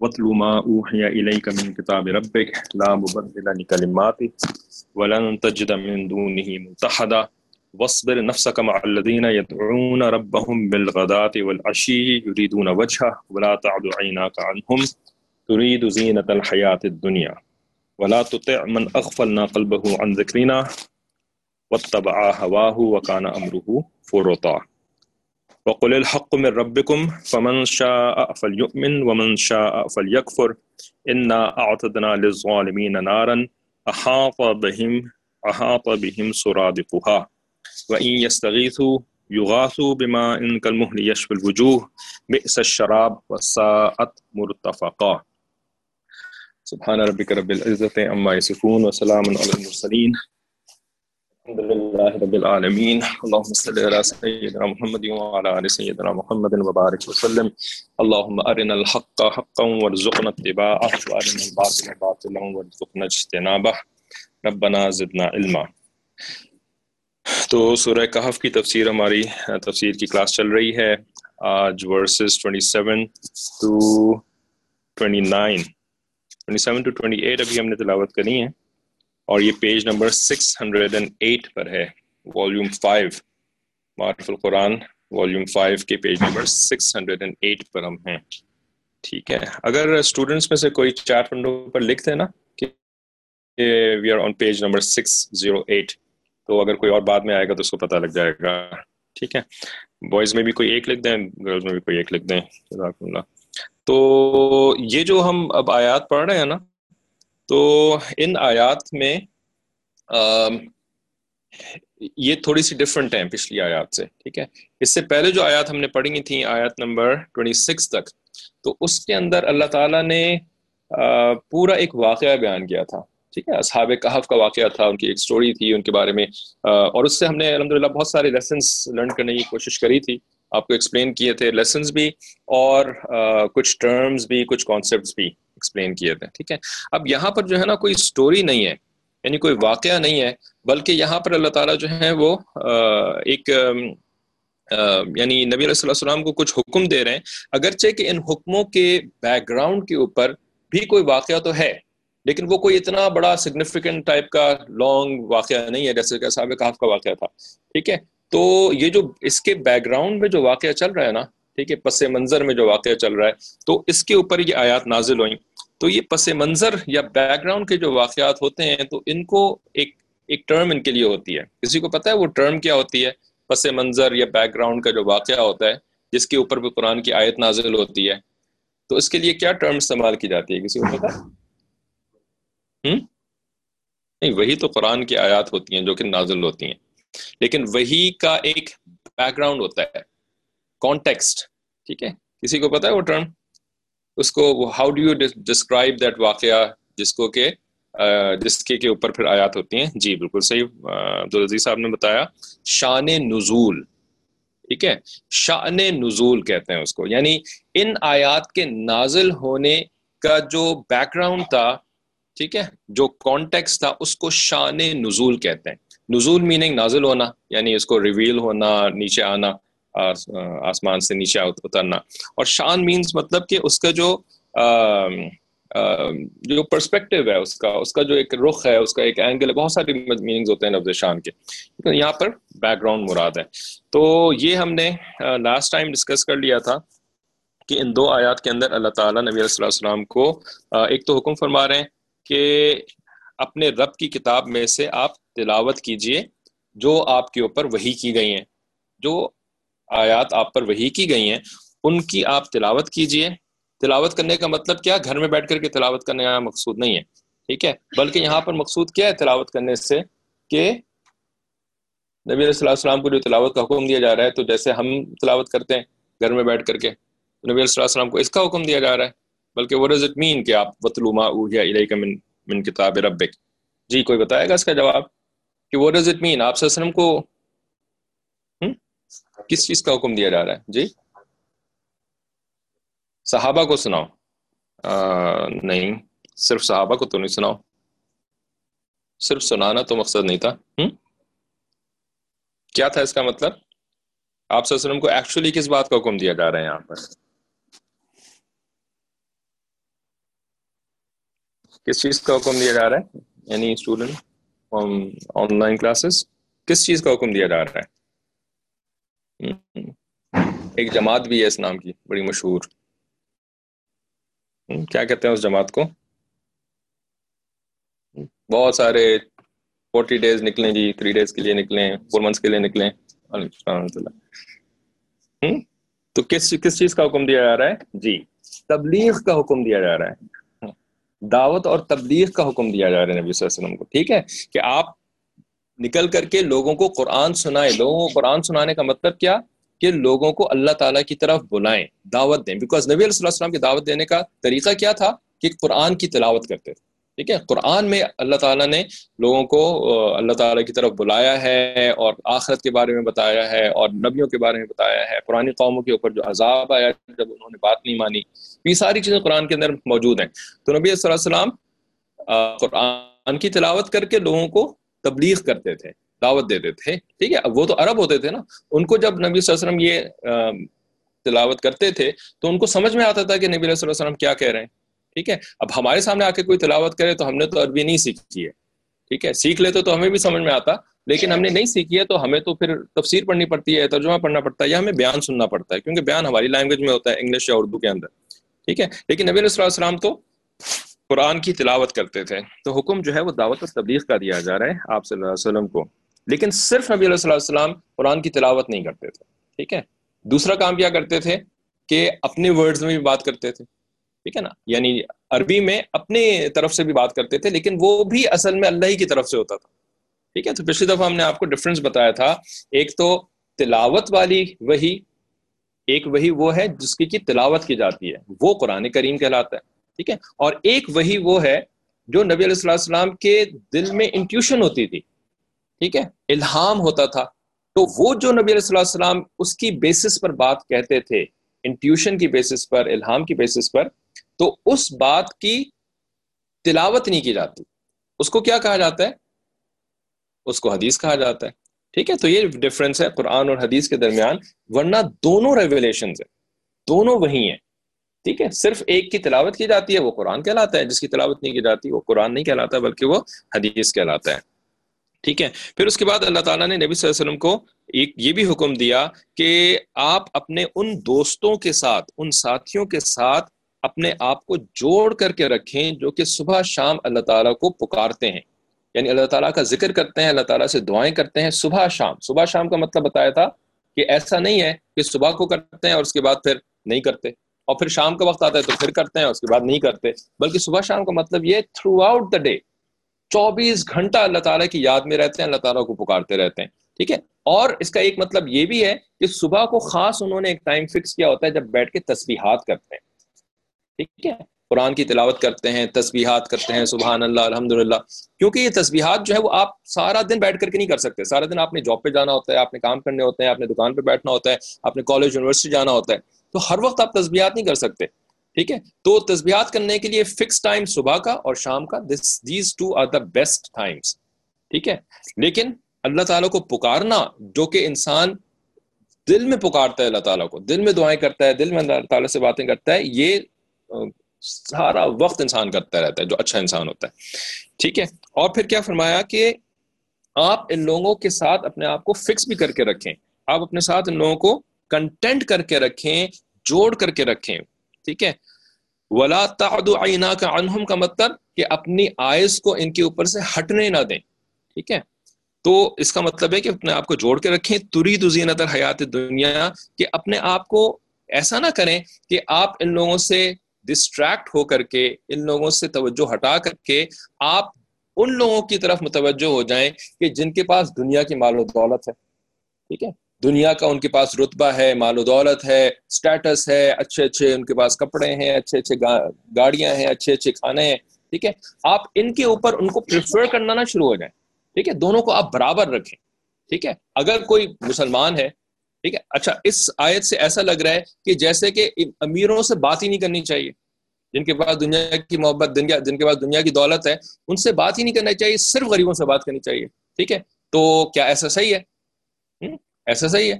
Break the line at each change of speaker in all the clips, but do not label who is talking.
واتل ما أوحي إليك من كتاب ربك لا مبدل لكلماته ولن تجد من دونه ملتحدا واصبر نفسك مع الذين يدعون ربهم بالغداة والعشي يريدون وجهه ولا تعد عيناك عنهم تريد زينة الحياة الدنيا ولا تطع من أغفلنا قلبه عن ذكرنا واتبع هواه وكان أمره فرطا وقل الحق من ربكم فمن شاء فليؤمن ومن شاء فليكفر. إنا أعتدنا للظالمين نارا أحاط بهم أحاط بهم سرادقها. وإن يستغيثوا يغاثوا بماء كالمهل يشفي الوجوه. بئس الشراب وساءت مرتفقا. سبحان ربك رب العزة عما يصفون وسلام على المرسلين. الحمد لله رب العالمين. اللهم صل على سيدنا محمد وعلى ال سيدنا محمد وبارك وسلم. اللهم ارنا الحق حقا وارزقنا اتباعه وارنا الباطل باطلا وارزقنا اجتنابه. ربنا زدنا علما. تو سورہ کہف کی تفسیر ہماری تفسیر کی کلاس چل رہی ہے. آج ورسز 27 ٹو 29 27 ٹو 28 ابھی ہم نے تلاوت کرنی ہے. اور یہ پیج نمبر 608 پر ہے۔ والیوم 5 معرف القرآن والیوم 5 کے پیج نمبر 608 پر ہم ہیں۔ ٹھیک ہے۔ اگر اسٹوڈنٹس میں سے کوئی چار ونڈو پر لکھ دیں نا کہ we are on page number 608 تو اگر کوئی اور بعد میں آئے گا تو اس کو پتہ لگ جائے گا۔ ٹھیک ہے۔ بوائز میں بھی کوئی ایک لکھ دیں گرلز میں بھی کوئی ایک لکھ دیں۔ جزاک اللہ۔ تو یہ جو ہم اب آیات پڑھ رہے ہیں نا تو ان آیات میں یہ تھوڑی سی ڈفرنٹ ہیں پچھلی آیات سے، ٹھیک ہے؟ اس سے پہلے جو آیات ہم نے پڑھی تھیں آیات نمبر 26 تک، تو اس کے اندر اللہ تعالیٰ نے پورا ایک واقعہ بیان کیا تھا، ٹھیک ہے؟ اصحاب کہف کا واقعہ تھا، ان کی ایک سٹوری تھی، ان کے بارے میں اور اس سے ہم نے الحمد بہت سارے لیسنس لرن کرنے کی کوشش کری تھی۔ آپ کو ایکسپلین کیے تھے لیسنس بھی اور کچھ ٹرمز بھی، کچھ کانسیپٹس بھی ایکسپلین کیے تھے، ٹھیک ہے؟ اب یہاں پر جو ہے نا کوئی سٹوری نہیں ہے یعنی کوئی واقعہ نہیں ہے، بلکہ یہاں پر اللہ تعالیٰ جو ہے وہ ایک یعنی نبی علیہ اللہ السلام کو کچھ حکم دے رہے ہیں، اگرچہ کہ ان حکموں کے بیک گراؤنڈ کے اوپر بھی کوئی واقعہ تو ہے، لیکن وہ کوئی اتنا بڑا سگنیفیکنٹ ٹائپ کا لانگ واقعہ نہیں ہے جیسے کہ صحابہ کہاف کا واقعہ تھا، ٹھیک ہے؟ تو یہ جو اس کے بیک گراؤنڈ میں جو واقعہ چل رہا ہے نا، ٹھیک ہے، پس منظر میں جو واقعہ چل رہا ہے، تو اس کے اوپر یہ آیات نازل ہوئیں۔ تو یہ پس منظر یا بیک گراؤنڈ کے جو واقعات ہوتے ہیں، تو ان کو ایک ایک ٹرم ان کے لیے ہوتی ہے۔ کسی کو پتا ہے وہ ٹرم کیا ہوتی ہے؟ پس منظر یا بیک گراؤنڈ کا جو واقعہ ہوتا ہے، جس کے اوپر بھی قرآن کی آیت نازل ہوتی ہے۔ تو اس کے لیے کیا ٹرم استعمال کی جاتی ہے؟ کسی کو پتا ہوں نہیں، وہی تو قرآن کی آیات ہوتی ہیں جو کہ نازل ہوتی ہیں۔ لیکن وہی کا ایک بیک گراؤنڈ ہوتا ہے۔ کانٹیکسٹ ٹھیک ہے؟ کسی کو پتا ہے وہ ٹرم اس کو how do you describe that واقعہ؟ جس کو کہ جس کے کے اوپر پھر آیات ہوتی ہیں۔ جی بالکل صحیح۔ عبدالعزیز صاحب نے بتایا۔ شان نزول، ٹھیک ہے؟ شان نزول کہتے ہیں اس کو۔ یعنی ان آیات کے نازل ہونے کا جو بیک گراؤنڈ تھا، ٹھیک ہے؟ جو کانٹیکس تھا، اس کو شان نزول کہتے ہیں۔ نزول میننگ نازل ہونا یعنی اس کو ریویل ہونا، نیچے آنا آسمان سے نیچے اترنا۔ اور شان مینس مطلب کہ اس کا جو جو پرسپیکٹو ہے اس کا اس کا جو ایک رخ ہے، اس کا ایک اینگل ہے، بہت سارے میننگز ہوتے ہیں لفظ شان کے۔ یہاں پر بیک گراؤنڈ مراد ہے۔ تو یہ ہم نے لاسٹ ٹائم ڈسکس کر لیا تھا کہ ان دو آیات کے اندر اللہ تعالیٰ نبی علیہ السلام کو ایک تو حکم فرما رہے ہیں کہ اپنے رب کی کتاب میں سے آپ تلاوت کیجیے، جو آپ کے اوپر وہی کی گئی ہیں، جو آیات آپ پر وہی کی گئی ہیں، ان کی آپ تلاوت کیجیے۔ تلاوت کرنے کا مطلب کیا؟ گھر میں بیٹھ کر کے تلاوت کرنے کا مقصود نہیں ہے، ٹھیک ہے؟ بلکہ یہاں پر مقصود کیا ہے تلاوت کرنے سے؟ کہ نبی علیہ السلام کو جو تلاوت کا حکم دیا جا رہا ہے، تو جیسے ہم تلاوت کرتے ہیں گھر میں بیٹھ کر کے نبی علیہ السلام کو اس کا حکم دیا جا رہا ہے۔ بلکہ وہ رزت مین کہ آپ وطلوما من من کتاب ربک جی کوئی بتائے گا اس کا جواب؟ کہ وہ رزت مین آپ وسلم کو کس چیز کا حکم دیا جا رہا ہے؟ جی؟ صحابہ کو سناؤ۔ نہیں، صرف صحابہ کو تو نہیں سناؤ۔ صرف سنانا تو مقصد نہیں تھا۔ کیا تھا اس کا مطلب؟ آپ وسلم کو ایکچولی کس بات کا حکم دیا جا رہا ہے یہاں پر؟ کس چیز کا حکم دیا جا رہا ہے؟ یعنی اسٹوڈنٹ آن لائن کلاسز کس چیز کا حکم دیا جا رہا ہے؟ ایک جماعت بھی ہے اس نام کی، بڑی مشہور۔ کیا کہتے ہیں اس جماعت کو؟ بہت سارے فورٹی ڈیز نکلیں جی تھری ڈیز کے لیے نکلیں، فور منتھس کے لیے نکلیں۔ تو کس کس چیز کا حکم دیا جا رہا ہے؟ جی تبلیغ کا حکم دیا جا رہا ہے۔ دعوت اور تبلیغ کا حکم دیا جا رہا ہے نبی صلی اللہ علیہ وسلم کو۔ ٹھیک ہے؟ کہ آپ نکل کر کے لوگوں کو قرآن سنائیں۔ لوگوں کو قرآن سنانے کا مطلب کیا؟ کہ لوگوں کو اللہ تعالیٰ کی طرف بلائیں، دعوت دیں۔ بیکاز نبی علیہ السلام کی دعوت دینے کا طریقہ کیا تھا؟ کہ قرآن کی تلاوت کرتے تھے۔ ٹھیک ہے؟ قرآن میں اللہ تعالیٰ نے لوگوں کو اللہ تعالیٰ کی طرف بلایا ہے اور آخرت کے بارے میں بتایا ہے اور نبیوں کے بارے میں بتایا ہے۔ پرانی قوموں کے اوپر جو عذاب آیا جب انہوں نے بات نہیں مانی۔ یہ ساری چیزیں قرآن کے اندر موجود ہیں۔ تو نبی صلی اللہ علیہ وسلم قرآن کی تلاوت کر کے لوگوں کو تبلیغ کرتے تھے، دعوت دیتے تھے۔ ٹھیک ہے؟ اب وہ تو عرب ہوتے تھے نا۔ ان کو جب نبی صلی اللہ علیہ وسلم یہ تلاوت کرتے تھے تو ان کو سمجھ میں آتا تھا کہ نبی صلی اللہ علیہ وسلم کیا کہہ رہے ہیں۔ ٹھیک ہے؟ اب ہمارے سامنے آ کے کوئی تلاوت کرے تو ہم نے تو عربی نہیں سیکھی ہے۔ ٹھیک ہے؟ سیکھ لیتے تو ہمیں بھی سمجھ میں آتا، لیکن ہم نے نہیں سیکھی ہے تو ہمیں تو پھر تفسیر پڑھنی پڑتی ہے، ترجمہ پڑھنا پڑتا ہے یا ہمیں بیان سننا پڑتا ہے، کیونکہ بیان ہماری لینگویج میں ہوتا ہے، انگلش یا اردو کے اندر۔ ٹھیک ہے؟ لیکن نبی علیہ السلام تو قرآن کی تلاوت کرتے تھے۔ تو حکم جو ہے وہ دعوت اور تبلیغ کا دیا جا رہا ہے آپ صلی اللہ علیہ وسلم کو۔ لیکن صرف نبی علیہ السلام قرآن کی تلاوت نہیں کرتے تھے۔ ٹھیک ہے؟ دوسرا کام کیا کرتے تھے کہ اپنے ورڈز میں بھی بات کرتے تھے۔ ٹھیک ہے نا؟ یعنی عربی میں اپنے طرف سے بھی بات کرتے تھے، لیکن وہ بھی اصل میں اللہ ہی کی طرف سے ہوتا تھا۔ ٹھیک ہے؟ تو پچھلی دفعہ ہم نے آپ کو ڈفرینس بتایا تھا۔ ایک تو تلاوت والی وہی ایک وہی وہ ہے جس کی کی تلاوت کی جاتی ہے۔ وہ قرآن کریم کہلاتا ہے۔ ٹھیک ہے؟ اور ایک وہی وہ ہے جو نبی علیہ السلام السلام کے دل میں انٹیوشن ہوتی تھی۔ ٹھیک ہے؟ الہام ہوتا تھا۔ تو وہ جو نبی علیہ السلام السلام اس کی بیسس پر بات کہتے تھے انٹیوشن کی بیسس پر، الہام کی بیسس پر تو اس بات کی تلاوت نہیں کی جاتی۔ اس کو کیا کہا جاتا ہے؟ اس کو حدیث کہا جاتا ہے۔ ٹھیک ہے؟ تو یہ ڈفرینس ہے قرآن اور حدیث کے درمیان، ورنہ دونوں ریولیشن دونوں وہی ہیں۔ ٹھیک ہے؟ صرف ایک کی تلاوت کی جاتی ہے، وہ قرآن کہلاتا ہے۔ جس کی تلاوت نہیں کی جاتی، وہ قرآن نہیں کہلاتا، بلکہ وہ حدیث کہلاتا ہے۔ ٹھیک ہے؟ پھر اس کے بعد اللہ تعالیٰ نے نبی صلی اللہ علیہ وسلم کو ایک یہ بھی حکم دیا کہ آپ اپنے ان دوستوں کے ساتھ، ان ساتھیوں کے ساتھ اپنے آپ کو جوڑ کر کے رکھیں جو کہ صبح شام اللہ تعالیٰ کو پکارتے ہیں۔ یعنی اللہ تعالیٰ کا ذکر کرتے ہیں اللہ تعالیٰ سے دعائیں کرتے ہیں صبح شام۔ صبح شام کا مطلب بتایا تھا کہ ایسا نہیں ہے کہ صبح کو کرتے ہیں اور اس کے بعد پھر نہیں کرتے۔ اور پھر شام کا وقت آتا ہے تو پھر کرتے ہیں اور اس کے بعد نہیں کرتے۔ بلکہ صبح شام کا مطلب یہ تھرو آؤٹ دا ڈے چوبیس گھنٹہ اللہ تعالیٰ کی یاد میں رہتے ہیں اللہ تعالیٰ کو پکارتے رہتے ہیں۔ ٹھیک ہے؟ اور اس کا ایک مطلب یہ بھی ہے کہ صبح کو خاص انہوں نے ایک ٹائم فکس کیا ہوتا ہے جب بیٹھ کے تسبیحات کرتے ہیں۔ ٹھیک ہے؟ قرآن کی تلاوت کرتے ہیں، تسبیحات کرتے ہیں، سبحان اللہ الحمد للہ کیونکہ یہ تسبیحات جو ہے وہ آپ سارا دن بیٹھ کر کے نہیں کر سکتے۔ سارا دن آپ نے جاب پہ جانا ہوتا ہے، آپ نے کام کرنے ہوتے ہیں، آپ نے دکان پہ بیٹھنا ہوتا ہے، آپ نے کالج یونیورسٹی جانا ہوتا ہے۔ تو ہر وقت آپ تسبیحات نہیں کر سکتے۔ ٹھیک ہے؟ تو تسبیحات کرنے کے لیے فکس ٹائم صبح کا اور شام کا this these two are the best times ٹھیک ہے؟ لیکن اللہ تعالیٰ کو پکارنا، جو کہ انسان دل میں پکارتا ہے اللہ تعالیٰ کو، دل میں دعائیں کرتا ہے، دل میں اللہ تعالیٰ سے باتیں کرتا ہے، یہ سارا وقت انسان کرتا رہتا ہے، جو اچھا انسان ہوتا ہے۔ ٹھیک ہے؟ اور پھر کیا فرمایا کہ آپ ان لوگوں کے ساتھ اپنے آپ کو فکس بھی کر کے رکھیں۔ آپ اپنے ساتھ ان لوگوں کو کنٹینٹ کر کے رکھیں، جوڑ کر کے رکھیں۔ ٹھیک ہے؟ ولا تعینا کا انہم کا مطلب کہ اپنی آئس کو ان کے اوپر سے ہٹنے نہ دیں۔ ٹھیک ہے؟ تو اس کا مطلب ہے کہ اپنے آپ کو جوڑ کے رکھیں۔ تری دزینت حیات دنیا کہ اپنے آپ کو ایسا نہ کریں کہ آپ ان لوگوں سے ڈسٹریکٹ ہو کر کے ان لوگوں سے توجہ ہٹا کر کے آپ ان لوگوں کی طرف متوجہ ہو جائیں کہ جن کے پاس دنیا کی مال و دولت ہے۔ ٹھیک ہے؟ دنیا کا ان کے پاس رتبہ ہے، مال و دولت ہے اسٹیٹس ہے، اچھے اچھے ان کے پاس کپڑے ہیں، اچھے اچھے گاڑیاں ہیں، اچھے اچھے کھانے ہیں۔ ٹھیک ہے؟ آپ ان کے اوپر ان کو پریفر کرنا نہ شروع ہو جائیں۔ ٹھیک ہے؟ دونوں کو آپ برابر رکھیں۔ ٹھیک ہے؟ اگر کوئی مسلمان ہے ٹھیک ہے؟ اچھا اس آیت سے ایسا لگ رہا ہے کہ جیسے کہ امیروں سے بات ہی نہیں کرنی چاہیے۔ جن کے پاس دنیا کی محبت دنیا جن کے پاس دنیا کی دولت ہے، ان سے بات ہی نہیں کرنا چاہیے، صرف غریبوں سے بات کرنی چاہیے۔ ٹھیک ہے؟ تو کیا ایسا صحیح ہے؟ ایسا صحیح ہے؟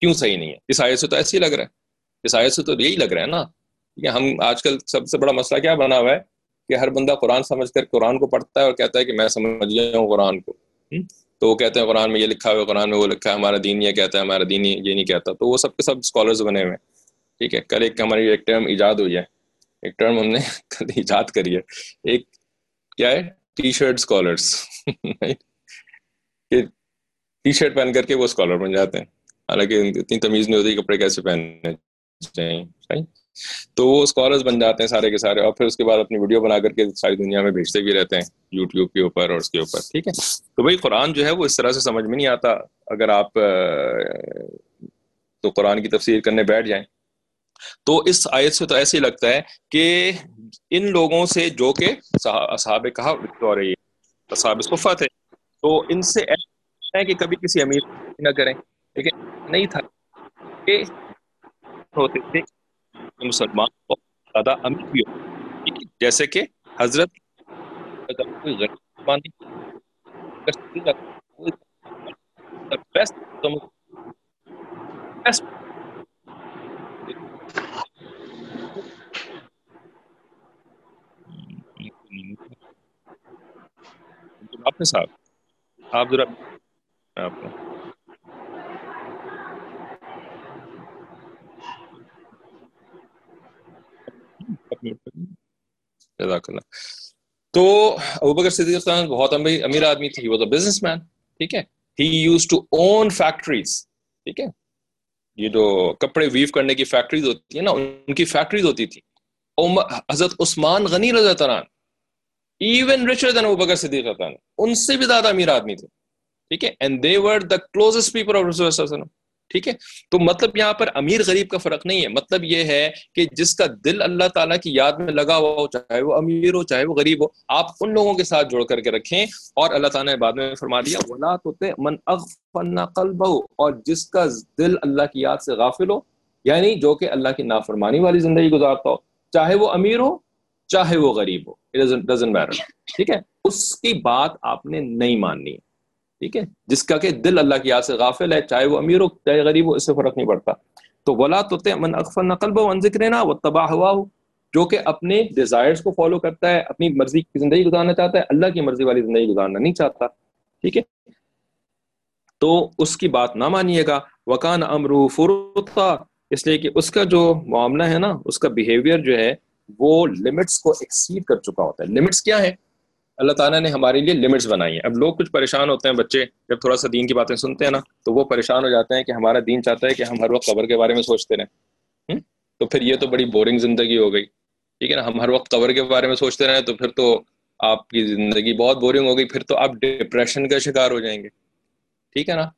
کیوں صحیح نہیں ہے؟ اس آیت سے تو ایسے ہی لگ رہا ہے۔ اس آیت سے تو یہی لگ رہا ہے نا۔ ٹھیک ہے، ہم آج کل سب سے بڑا مسئلہ کیا بنا ہوا ہے؟ کہ ہر بندہ قرآن سمجھ کر قرآن کو پڑھتا ہے اور کہتا ہے کہ میں سمجھ گیا ہوں قرآن کو۔ تو وہ کہتے ہیں قرآن میں یہ لکھا ہوا ہے، قرآن میں وہ لکھا ہے، ہمارا دین یہ کہتا ہے، ہمارا دین یہ نہیں کہتا۔ تو وہ سب کے سب اسکالرز بنے ہوئے ہیں۔ ٹھیک ہے، کل ایک ہماری ایک ٹرم ایجاد ہوئی ہے۔ ایک ٹرم ہم نے کل ایجاد کری ہے۔ ایک کیا ہے؟ T shirt scholars T shirt پہن کر کے وہ اسکالر بن جاتے ہیں۔ حالانکہ اتنی تمیز نہیں ہوتی کپڑے کیسے پہننے چاہیے تو وہ اسکالرس بن جاتے ہیں سارے کے سارے اور پھر اس کے بعد اپنی ویڈیو بنا کر کے ساری دنیا میں بھیجتے بھی رہتے ہیں یوٹیوب کے اوپر اور اس کے اوپر، ٹھیک ہے؟ تو بھائی قرآن جو ہے وہ اس طرح سے سمجھ میں نہیں آتا۔ اگر آپ تو قرآن کی تفسیر کرنے بیٹھ جائیں۔ تو اس آیت سے تو ایسے ہی لگتا ہے کہ ان لوگوں سے جو کہ صحابہ کہا ہو رہی ہے صحاب صفا تھے، تو ان سے ایسا ہے کہ کبھی کسی امیر نہ کریں۔ ٹھیک ہے نہیں تھا کہ ہوتے تھے۔ مسلمان کو زیادہ امیر بھی ہو۔ جیسے کہ حضرت آپ نے صاحب آپ ذرا آپ جزاک اللہ تو ابو بکر صدیق بہت امیر آدمی تھی وہ بزنس مین ٹھیک ہے؟ He used to own factories ٹھیک ہے؟ یہ جو کپڑے ویو کرنے کی فیکٹریز ہوتی ہیں نا، ان کی فیکٹریز ہوتی تھی حضرت عثمان غنی رضی اللہ عنہ ایون ریچر دین ابو بکر صدیق عنہ ان سے بھی زیادہ امیر آدمی تھے، ٹھیک ہے؟ And they were the closest people of رسول اللہ علیہ وسلم۔ ٹھیک ہے؟ تو مطلب یہاں پر امیر غریب کا فرق نہیں ہے۔ مطلب یہ ہے کہ جس کا دل اللہ تعالیٰ کی یاد میں لگا ہوا ہو، چاہے وہ امیر ہو، چاہے وہ غریب ہو، آپ ان لوگوں کے ساتھ جوڑ کر کے رکھیں۔ اور اللہ تعالیٰ نے بعد میں فرما دیا، ولا تو من اغفلنا قلبہ اور جس کا دل اللہ کی یاد سے غافل ہو یعنی جو کہ اللہ کی نافرمانی والی زندگی گزارتا ہو، چاہے وہ امیر ہو، چاہے وہ غریب ہو ٹھیک ہے؟ اس کی بات آپ نے نہیں ماننی ہے۔ ٹھیک ہے؟ جس کا کہ دل اللہ کی یاد سے غافل ہے، چاہے وہ امیر ہو، چاہے غریب ہو، اس سے فرق نہیں پڑتا۔ تو ولا تو من اکفر نقل و ذکر نا وہ تباہ ہوا ہو جو کہ اپنے ڈیزائرس کو فالو کرتا ہے، اپنی مرضی کی زندگی گزارنا چاہتا ہے، اللہ کی مرضی والی زندگی گزارنا نہیں چاہتا۔ ٹھیک ہے؟ تو اس کی بات نہ مانیے گا۔ وکان امرو فرتا اس لیے کہ اس کا جو معاملہ ہے نا، اس کا بیہیویئر جو ہے، وہ لمٹس کو ایکسیڈ کر چکا ہوتا ہے۔ لمٹس کیا ہے؟ اللہ تعالیٰ نے ہمارے لیے لمٹس بنائی ہیں۔ اب لوگ کچھ پریشان ہوتے ہیں، بچے جب تھوڑا سا دین کی باتیں سنتے ہیں نا، تو وہ پریشان ہو جاتے ہیں کہ ہمارا دین چاہتا ہے کہ ہم ہر وقت قبر کے بارے میں سوچتے رہیں۔ تو پھر یہ تو بڑی بورنگ زندگی ہو گئی۔ ٹھیک ہے نا، ہم ہر وقت قبر کے بارے میں سوچتے رہیں تو پھر تو آپ کی زندگی بہت بورنگ ہو گئی۔ پھر تو آپ ڈپریشن کا شکار ہو جائیں گے۔ ٹھیک ہے نا؟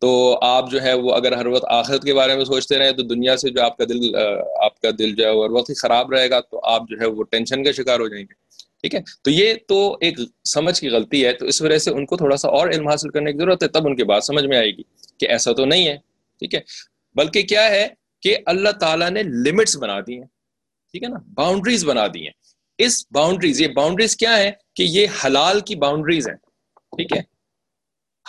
تو آپ جو ہے وہ اگر ہر وقت آخرت کے بارے میں سوچتے رہیں تو دنیا سے جو آپ کا دل آپ کا دل جو ہے ہر وقت ہی خراب رہے گا تو آپ جو ہے وہ ٹینشن کا شکار ہو جائیں گے۔ ٹھیک ہے؟ تو یہ تو ایک سمجھ کی غلطی ہے، تو اس وجہ سے ان کو تھوڑا سا اور علم حاصل کرنے کی ضرورت ہے، تب ان کی بات سمجھ میں آئے گی کہ ایسا تو نہیں ہے، ٹھیک ہے؟ بلکہ کیا ہے کہ اللہ تعالیٰ نے لمٹس بنا دی ہیں، ٹھیک ہے نا؟ باؤنڈریز بنا دی ہیں۔ اس باؤنڈریز یہ باؤنڈریز کیا ہے کہ یہ حلال کی باؤنڈریز ہیں، ٹھیک ہے؟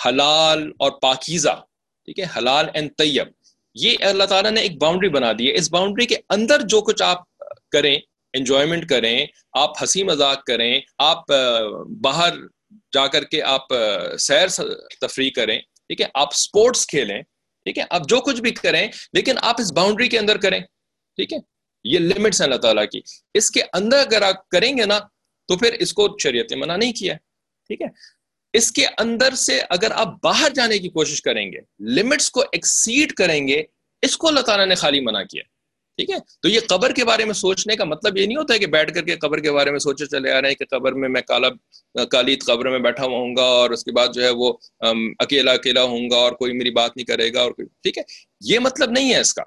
حلال اور پاکیزہ، ٹھیک ہے؟ حلال اینڈ طیب۔ یہ اللہ تعالیٰ نے ایک باؤنڈری بنا دی ہے۔ اس باؤنڈری کے اندر جو کچھ آپ کریں انجوائمنٹ کریں، آپ ہنسی مذاق کریں، آپ باہر جا کر کے آپ سیر تفریح کریں، ٹھیک ہے؟ آپ اسپورٹس کھیلیں، ٹھیک ہے؟ آپ جو کچھ بھی کریں، لیکن آپ اس باؤنڈری کے اندر کریں، ٹھیک ہے؟ یہ لمٹس ہیں اللہ تعالیٰ کی۔ اس کے اندر اگر آپ کریں گے نا، تو پھر اس کو شریعت منع نہیں کیا، ٹھیک ہے؟ اس کے اندر سے اگر آپ باہر جانے کی کوشش کریں گے لمٹس کو ایکسیڈ کریں گے، اس کو اللہ تعالیٰ نے خالی منع کیا۔ ٹھیک ہے؟ تو یہ قبر کے بارے میں سوچنے کا مطلب یہ نہیں ہوتا ہے کہ بیٹھ کر کے قبر کے بارے میں سوچے چلے آ رہے ہیں کہ قبر میں میں کالا کالی قبر میں بیٹھا ہوں گا اور اس کے بعد جو ہے وہ اکیلا اکیلا ہوں گا اور کوئی میری بات نہیں کرے گا اور ٹھیک ہے؟ یہ مطلب نہیں ہے اس کا،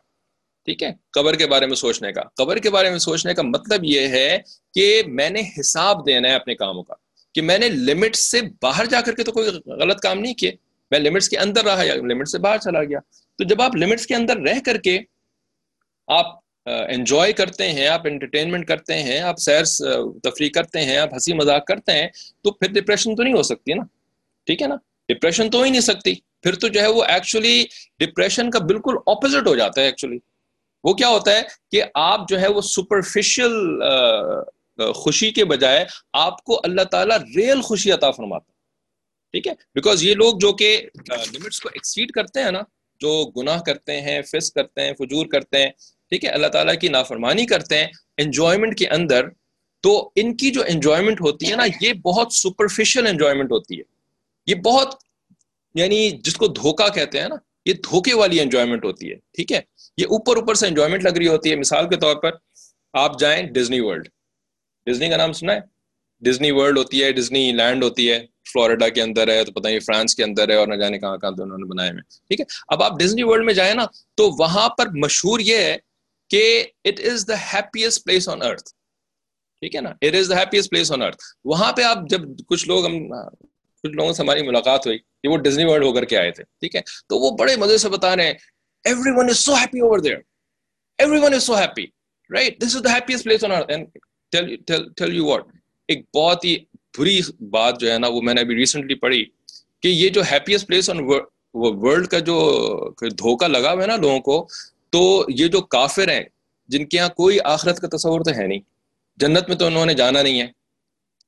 ٹھیک ہے؟ قبر کے بارے میں سوچنے کا۔ قبر کے بارے میں سوچنے کا مطلب یہ ہے کہ میں نے حساب دینا ہے اپنے کاموں کا، کہ میں نے لمٹ سے باہر جا کر کے تو کوئی غلط کام نہیں کیے۔ میں لمٹس کے اندر رہا یا لمٹ سے باہر چلا گیا۔ تو جب آپ لمٹس کے اندر رہ کر کے آپ انجوائے کرتے ہیں، آپ انٹرٹینمنٹ کرتے ہیں، آپ سیر تفریح کرتے ہیں، آپ ہنسی مذاق کرتے ہیں، تو پھر ڈپریشن تو نہیں ہو سکتی نا؟ ٹھیک ہے نا؟ ڈپریشن تو ہی نہیں سکتی۔ پھر تو جو ہے وہ ایکچولی ڈپریشن کا بالکل اپوزٹ ہو جاتا ہے ایکچولی وہ کیا ہوتا ہے کہ آپ جو ہے وہ سپرفیشل خوشی کے بجائے آپ کو اللہ تعالیٰ ریئل خوشی عطا فرماتا ٹھیک ہے؟ بیکاز یہ لوگ جو کہ لمٹس کو ایکسیڈ کرتے ہیں نا، جو گناہ کرتے ہیں فس کرتے ہیں، فجور کرتے ہیں ٹھیک ہے، اللہ تعالیٰ کی نافرمانی کرتے ہیں انجوائمنٹ کے اندر تو ان کی جو انجوائمنٹ ہوتی ہے نا، یہ بہت سپرفیشل انجوائمنٹ ہوتی ہے۔ یہ بہت یعنی جس کو دھوکا کہتے ہیں نا، یہ دھوکے والی انجوائمنٹ ہوتی ہے، ٹھیک ہے۔ یہ اوپر اوپر سے انجوائمنٹ لگ رہی ہوتی ہے۔ مثال کے طور پر آپ جائیں ڈزنی ورلڈ ڈزنی کا نام سنا ہے؟ ڈزنی ورلڈ ہوتی ہے ڈزنی لینڈ ہوتی ہے۔ فلوریڈا کے اندر ہے، تو پتہ نہیں فرانس کے اندر ہے اور نہ جانے کہاں کہاں انہوں نے بنائے ہوئے ٹھیک ہے۔ اب آپ ڈزنی ورلڈ میں جائیں نا، تو وہاں پر مشہور یہ ہے کہ it is the happiest place on earth ٹھیک ہے نا؟ It is the happiest place on earth وہاں پہ آپ جب کچھ لوگ ہم کچھ لوگوں سے ہماری ملاقات ہوئی کہ وہ ڈزنی ورلڈ ہو کر کے آئے تھے، ٹھیک ہے؟ تو وہ بڑے مزے سے بتا رہے ہیں everyone is so happy over there everyone is so happy right this is the happiest place on earth tell you what ایک بہت ہی بری بات جو ہے نا، وہ میں نے ابھی ریسنٹلی پڑھی کہ یہ جو ہیپیسٹ پلیس آن ورلڈ کا جو دھوکا لگا ہوا ہے نا لوگوں کو تو یہ جو کافر ہیں، جن کے یہاں کوئی آخرت کا تصور تو ہے نہیں۔ جنت میں تو انہوں نے جانا نہیں ہے۔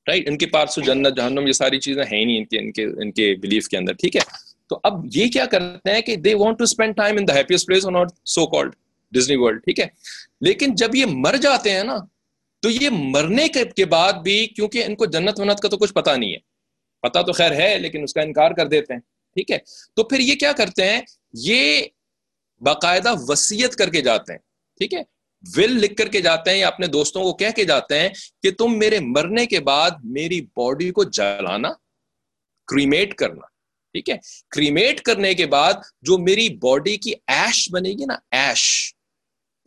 رائٹ ان کے پاس تو جنت، جہنم، یہ ساری چیزیں ہیں نہیں ان کے ان کے ان کے بلیف کے اندر، ٹھیک ہے؟ تو اب یہ کیا کرتے ہیں کہ they want to spend time in the happiest place on so called Disney World ٹھیک ہے؟ لیکن جب یہ مر جاتے ہیں نا، تو یہ مرنے کے بعد بھی کیونکہ ان کو جنت ونت کا تو کچھ پتا نہیں ہے۔ پتا تو خیر ہے، لیکن اس کا انکار کر دیتے ہیں، ٹھیک ہے؟ تو پھر یہ کیا کرتے ہیں؟ یہ باقاعدہ وسیعت کر کے جاتے ہیں، ٹھیک ہے؟ ول لکھ کر کے جاتے ہیں یا اپنے دوستوں کو کہہ کے جاتے ہیں کہ تم میرے مرنے کے بعد میری باڈی کو جلانا کریمیٹ کرنا، ٹھیک ہے؟ کریمیٹ کرنے کے بعد جو میری باڈی کی ایش بنے گی نا ایش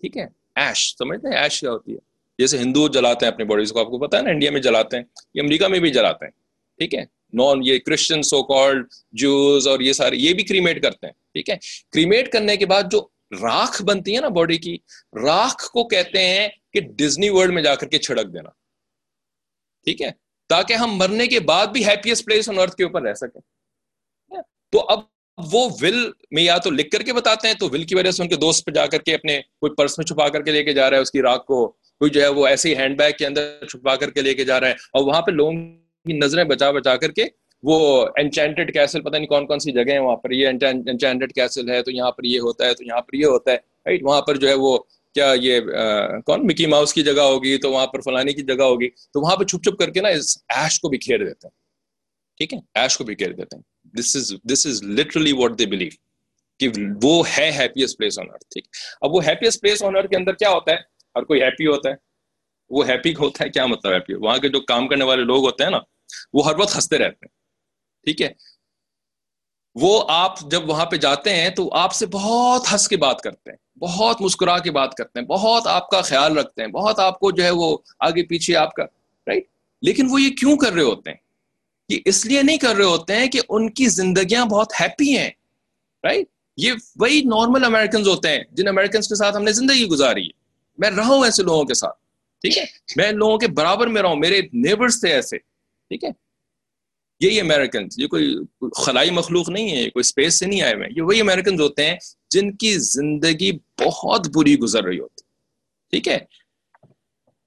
ٹھیک ہے؟ ایش سمجھتے ہیں؟ ایش کیا ہوتی ہے؟ جیسے ہندو جلاتے ہیں اپنی باڈیز کو، آپ کو پتا ہے نا، انڈیا میں جلاتے ہیں، یہ امریکہ میں بھی جلاتے ہیں، ٹھیک ہے؟ نان یہ کرسچن سو کالڈ جوز اور یہ سارے یہ بھی کریمیٹ کرتے ہیں، ٹھیک ہے؟ کریمیٹ کرنے کے بعد جو راکھ بنتی ہے نا باڈی کی، راکھ کو کہتے ہیں کہ ڈزنی ورلڈ میں جا کر کے چھڑک دینا، ٹھیک ہے؟ تاکہ ہم مرنے کے بعد بھی ہیپیسٹ پلیس آن ارتھ کے اوپر رہ سکیں۔ تو اب وہ ول میں یا تو لکھ کر کے بتاتے ہیں، تو ول کی وجہ سے ان کے دوست پہ جا کر کے اپنے کوئی پرس میں چھپا کر کے لے کے جا رہا ہے اس کی راکھ کو کوئی جو ہے وہ ایسے ہی ہینڈ بیگ کے اندر چھپا کر کے لے کے جا رہا ہے اور وہاں پہ لوگوں کی نظریں بچا بچا کر کے وہ انچینٹڈ کیسل پتہ نہیں کون کون سی جگہ ہیں وہاں پر، یہ انچینٹڈ کیسل ہے تو یہاں پر یہ ہوتا ہے، تو یہاں پر یہ ہوتا ہے رائٹ وہاں پر جو ہے وہ کیا یہ کون؟ مکی ماؤس کی جگہ ہوگی، تو وہاں پر فلانی کی جگہ ہوگی، تو وہاں پہ چھپ چھپ کر کے نا اس ایش کو بھی کھیر دیتے ہیں، ٹھیک ہے؟ ایش کو بھی کھیر دیتے ہیں۔ This is this is literally what they believe کہ وہ ہے ہیپیسٹ پلیس آن ارتھ ٹھیک؟ اب وہ ہیپیسٹ پلیس آن ارتھ کے اندر کیا ہوتا ہے؟ ہر کوئی ہیپی ہوتا ہے۔ وہ ہیپی ہوتا ہے، کیا مطلب ہیپی وہاں کے جو کام کرنے والے لوگ ہوتے ہیں نا وہ ہر وقت ہنستے رہتے ہیں۔ ٹھیک ہے؟ وہ آپ جب وہاں پہ جاتے ہیں تو آپ سے بہت ہنس کے بات کرتے ہیں، بہت مسکرا کے بات کرتے ہیں، بہت آپ کا خیال رکھتے ہیں، بہت آپ کو جو ہے وہ آگے پیچھے آپ کا رائٹ لیکن وہ یہ کیوں کر رہے ہوتے ہیں؟ یہ اس لیے نہیں کر رہے ہوتے ہیں کہ ان کی زندگیاں بہت ہیپی ہیں رائٹ یہ وہی نارمل امیرکنز ہوتے ہیں جن امیرکنس کے ساتھ ہم نے زندگی گزاری ہے۔ میں رہا ہوں ایسے لوگوں کے ساتھ، ٹھیک ہے؟ میں لوگوں کے برابر میں رہا ہوں، میرے نیبرس تھے ایسے۔ ٹھیک ہے؟ یہی امیرکنس یہ کوئی خلائی مخلوق نہیں ہے کوئی اسپیس سے نہیں آئے ہوئے یہ وہی امیرکنز ہوتے ہیں جن کی زندگی بہت بری گزر رہی ہوتی۔ ٹھیک ہے؟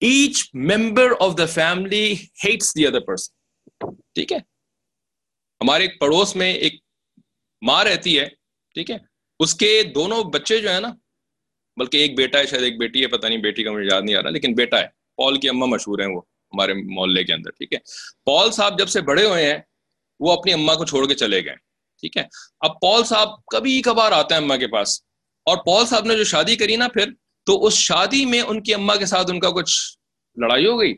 Each member of the family hates the other person ٹھیک ہے؟ ہمارے ایک پڑوس میں ایک ماں رہتی ہے۔ ٹھیک ہے؟ اس کے دونوں بچے جو ہے نا، بلکہ ایک بیٹا ہے، شاید ایک بیٹی ہے، پتہ نہیں، بیٹی کا مجھے یاد نہیں آ رہا، لیکن بیٹا ہے۔ پال کی اما مشہور ہیں وہ۔ ہمارے محلے کے اندر، ٹھیک ہے؟ پال صاحب جب سے بڑے ہوئے ہیں، وہ اپنی اما کو چھوڑ کے چلے گئے، ٹھیک ہے؟ اب پال صاحب کبھی کبھار آتے ہیں اما کے پاس، اور پال صاحب نے جو شادی کری نا پھر، تو اس شادی میں ان کی اما کے ساتھ ان کا کچھ لڑائی ہو گئی۔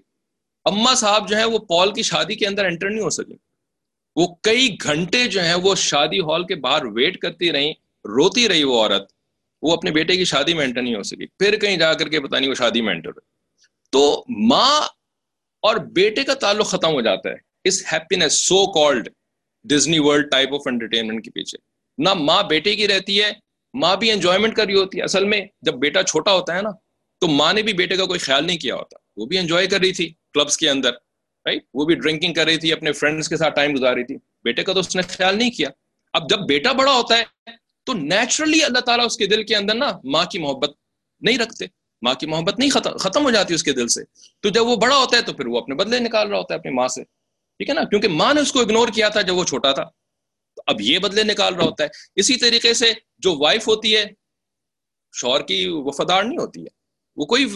اما صاحب جو ہے، وہ پال کی شادی کے اندر انٹر نہیں ہو سکے۔ وہ کئی گھنٹے جو ہیں، وہ شادی ہال کے باہر ویٹ کرتی رہی روتی رہی وہ عورت۔ وہ اپنے بیٹے کی شادی میں انٹر نہیں ہو سکی۔ پھر کہیں جا کر کے پتا نہیں وہ شادی میں انٹر تو ماں اور بیٹے کا تعلق ختم ہو جاتا ہے۔ اس happiness so called Disney World type of entertainment کے پیچھے۔ نہ ماں بیٹے کی رہتی ہے، ماں بھی انجوائمنٹ کر رہی ہوتی ہے۔ اصل میں جب بیٹا چھوٹا ہوتا ہے نا، تو ماں نے بھی بیٹے کا کوئی خیال نہیں کیا ہوتا۔ وہ بھی انجوائے کر رہی تھی کلبس کے اندر رائٹ وہ بھی ڈرنکنگ کر رہی تھی، اپنے فرینڈس کے ساتھ ٹائم گزار رہی تھی۔ بیٹے کا تو اس نے خیال نہیں کیا۔ اب جب بیٹا بڑا ہوتا ہے، تو نیچرلی اللہ تعالیٰ اس کے دل کے اندر نا ماں کی محبت نہیں رکھتے۔ ماں کی محبت نہیں ختم ختم ہو جاتی اس کے دل سے۔ تو جب وہ بڑا ہوتا ہے تو پھر وہ اپنے بدلے نکال رہا ہوتا ہے اپنی ماں سے۔ ٹھیک ہے نا؟ کیونکہ ماں نے اس کو اگنور کیا تھا جب وہ چھوٹا تھا۔ تو اب یہ بدلے نکال رہا ہوتا ہے۔ اسی طریقے سے جو وائف ہوتی ہے شور کی وفادار نہیں ہوتی ہے۔ وہ کوئی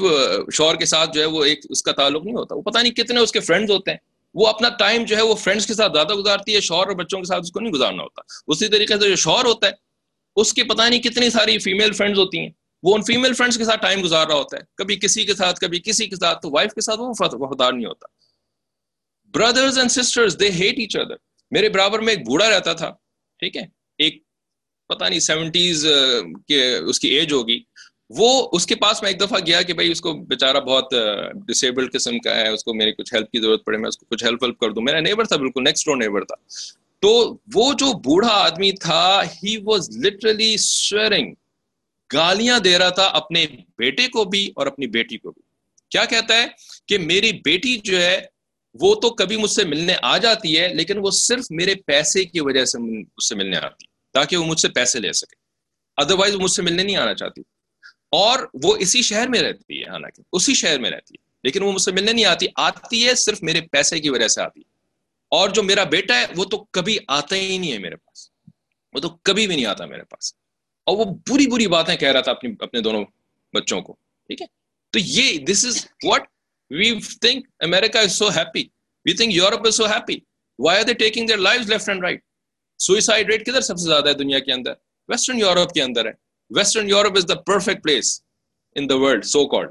شور کے ساتھ جو ہے وہ ایک اس کا تعلق نہیں ہوتا۔ وہ پتہ نہیں کتنے اس کے فرینڈز ہوتے ہیں۔ وہ اپنا ٹائم جو ہے وہ فرینڈس کے ساتھ زیادہ گزارتی ہے۔ شور اور بچوں کے ساتھ اس کو نہیں گزارنا ہوتا۔ اسی طریقے سے جو شور ہوتا ہے، اس کی پتہ نہیں کتنی ساری فیمیل فرینڈز ہوتی ہیں۔ وہ ان فیمیل فرینڈس کے ساتھ ٹائم گزار رہا ہوتا ہے۔ کبھی کسی کے ساتھ، کبھی کسی کے ساتھ، تو وائف کے ساتھ وہ وفادار نہیں ہوتا۔ Brothers and sisters they hate each other میرے برابر میں ایک بوڑھا رہتا تھا، ٹھیک ہے؟ ایک پتہ نہیں سیونٹیز کے اس کی ایج ہوگی۔ وہ اس کے پاس میں ایک دفعہ گیا کہ بھائی اس کو بیچارہ بہت ڈسیبلڈ قسم کا ہے، اس کو میری کچھ ہیلپ کی ضرورت پڑے، میں اس کو کچھ ہیلپ ہیلپ کر دوں۔ میرا نیبر تھا بالکل نیکسٹ ڈور نیبر تھا۔ تو وہ جو بوڑھا آدمی تھا ہی واز لٹرلی سویرنگ گالیاں دے رہا تھا اپنے بیٹے کو بھی اور اپنی بیٹی کو بھی۔ کیا کہتا ہے کہ میری بیٹی جو ہے، وہ تو کبھی مجھ سے ملنے آ جاتی ہے، لیکن وہ صرف میرے پیسے کی وجہ سے مجھ سے ملنے آتی تاکہ وہ مجھ سے پیسے لے سکے۔ ادروائز مجھ سے ملنے نہیں آنا چاہتی۔ اور وہ اسی شہر میں رہتی ہے، حالانکہ اسی شہر میں رہتی ہے، لیکن وہ مجھ سے ملنے نہیں آتی۔ آتی ہے، صرف میرے پیسے کی وجہ سے آتی ہے۔ اور جو میرا بیٹا ہے، وہ تو کبھی آتا ہی نہیں ہے میرے پاس۔ وہ تو کبھی بھی نہیں آتا میرے پاس۔ اور وہ بری بری باتیں کہہ رہا تھا اپنی اپنے دونوں بچوں کو۔ ٹھیک ہے؟ تو یہ this is what we think America is so happy we think Europe is so happy why are they taking their life left and right suicide rate کدھر سب سے زیادہ ہے دنیا کے اندر؟ ویسٹرن یورپ کے اندر ہے۔ Western Europe is the perfect place in the world so called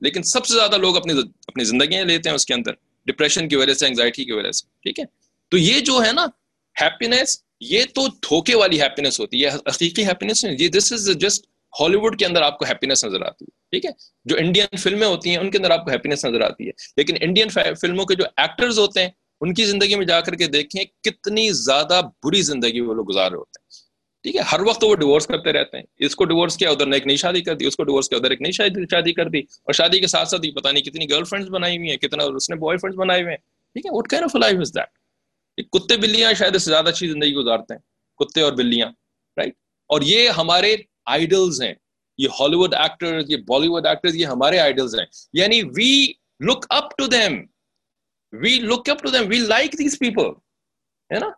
لیکن سب سے زیادہ لوگ اپنی اپنی زندگیاں لیتے ہیں اس کے اندر۔ ڈپریشن کی وجہ سے انگزائٹی کی وجہ سے۔ ٹھیک ہے؟ تو یہ جو ہے نا ہیپینس یہ تو دھوکے والی ہیپینس ہوتی ہے، حقیقی ہیپینس یہ دس از جسٹ ہالی ووڈ کے اندر آپ کو ہیپینس نظر آتی ہے، ٹھیک ہے؟ جو انڈین فلمیں ہوتی ہیں، ان کے اندر آپ کو ہیپینس نظر آتی ہے، لیکن انڈین فلموں کے جو ایکٹرز ہوتے ہیں، ان کی زندگی میں جا کر کے دیکھیں کتنی زیادہ بری زندگی وہ لوگ گزار رہے ہوتے ہیں، ٹھیک ہے؟ ہر وقت وہ ڈیورس کرتے رہتے ہیں، اس کو ڈیورس کیا، ادھر نے ایک نئی شادی کر دی، اس کو ڈیورس کیا، ادھر ایک نئی شادی کر دی، اور شادی کے ساتھ ساتھ پتا نہیں کتنی گرل فرینڈس بنائی ہوئی ہیں، کتنا اس نے بوائے فرینڈس بنائے ہوئے ہیں، ٹھیک ہے؟ What kind of life is that کتے بلیاں شاید اس سے زیادہ اچھی زندگی گزارتے ہیں، کتے اور بلیاں رائٹ اور یہ ہمارے آئیڈلز ہیں، یہ ہالی ووڈ ایکٹر یہ بالی ووڈ ایکٹر یہ ہمارے آئیڈلز ہیں۔ یعنی we look up to them we look up to them we like these people ہے نا؟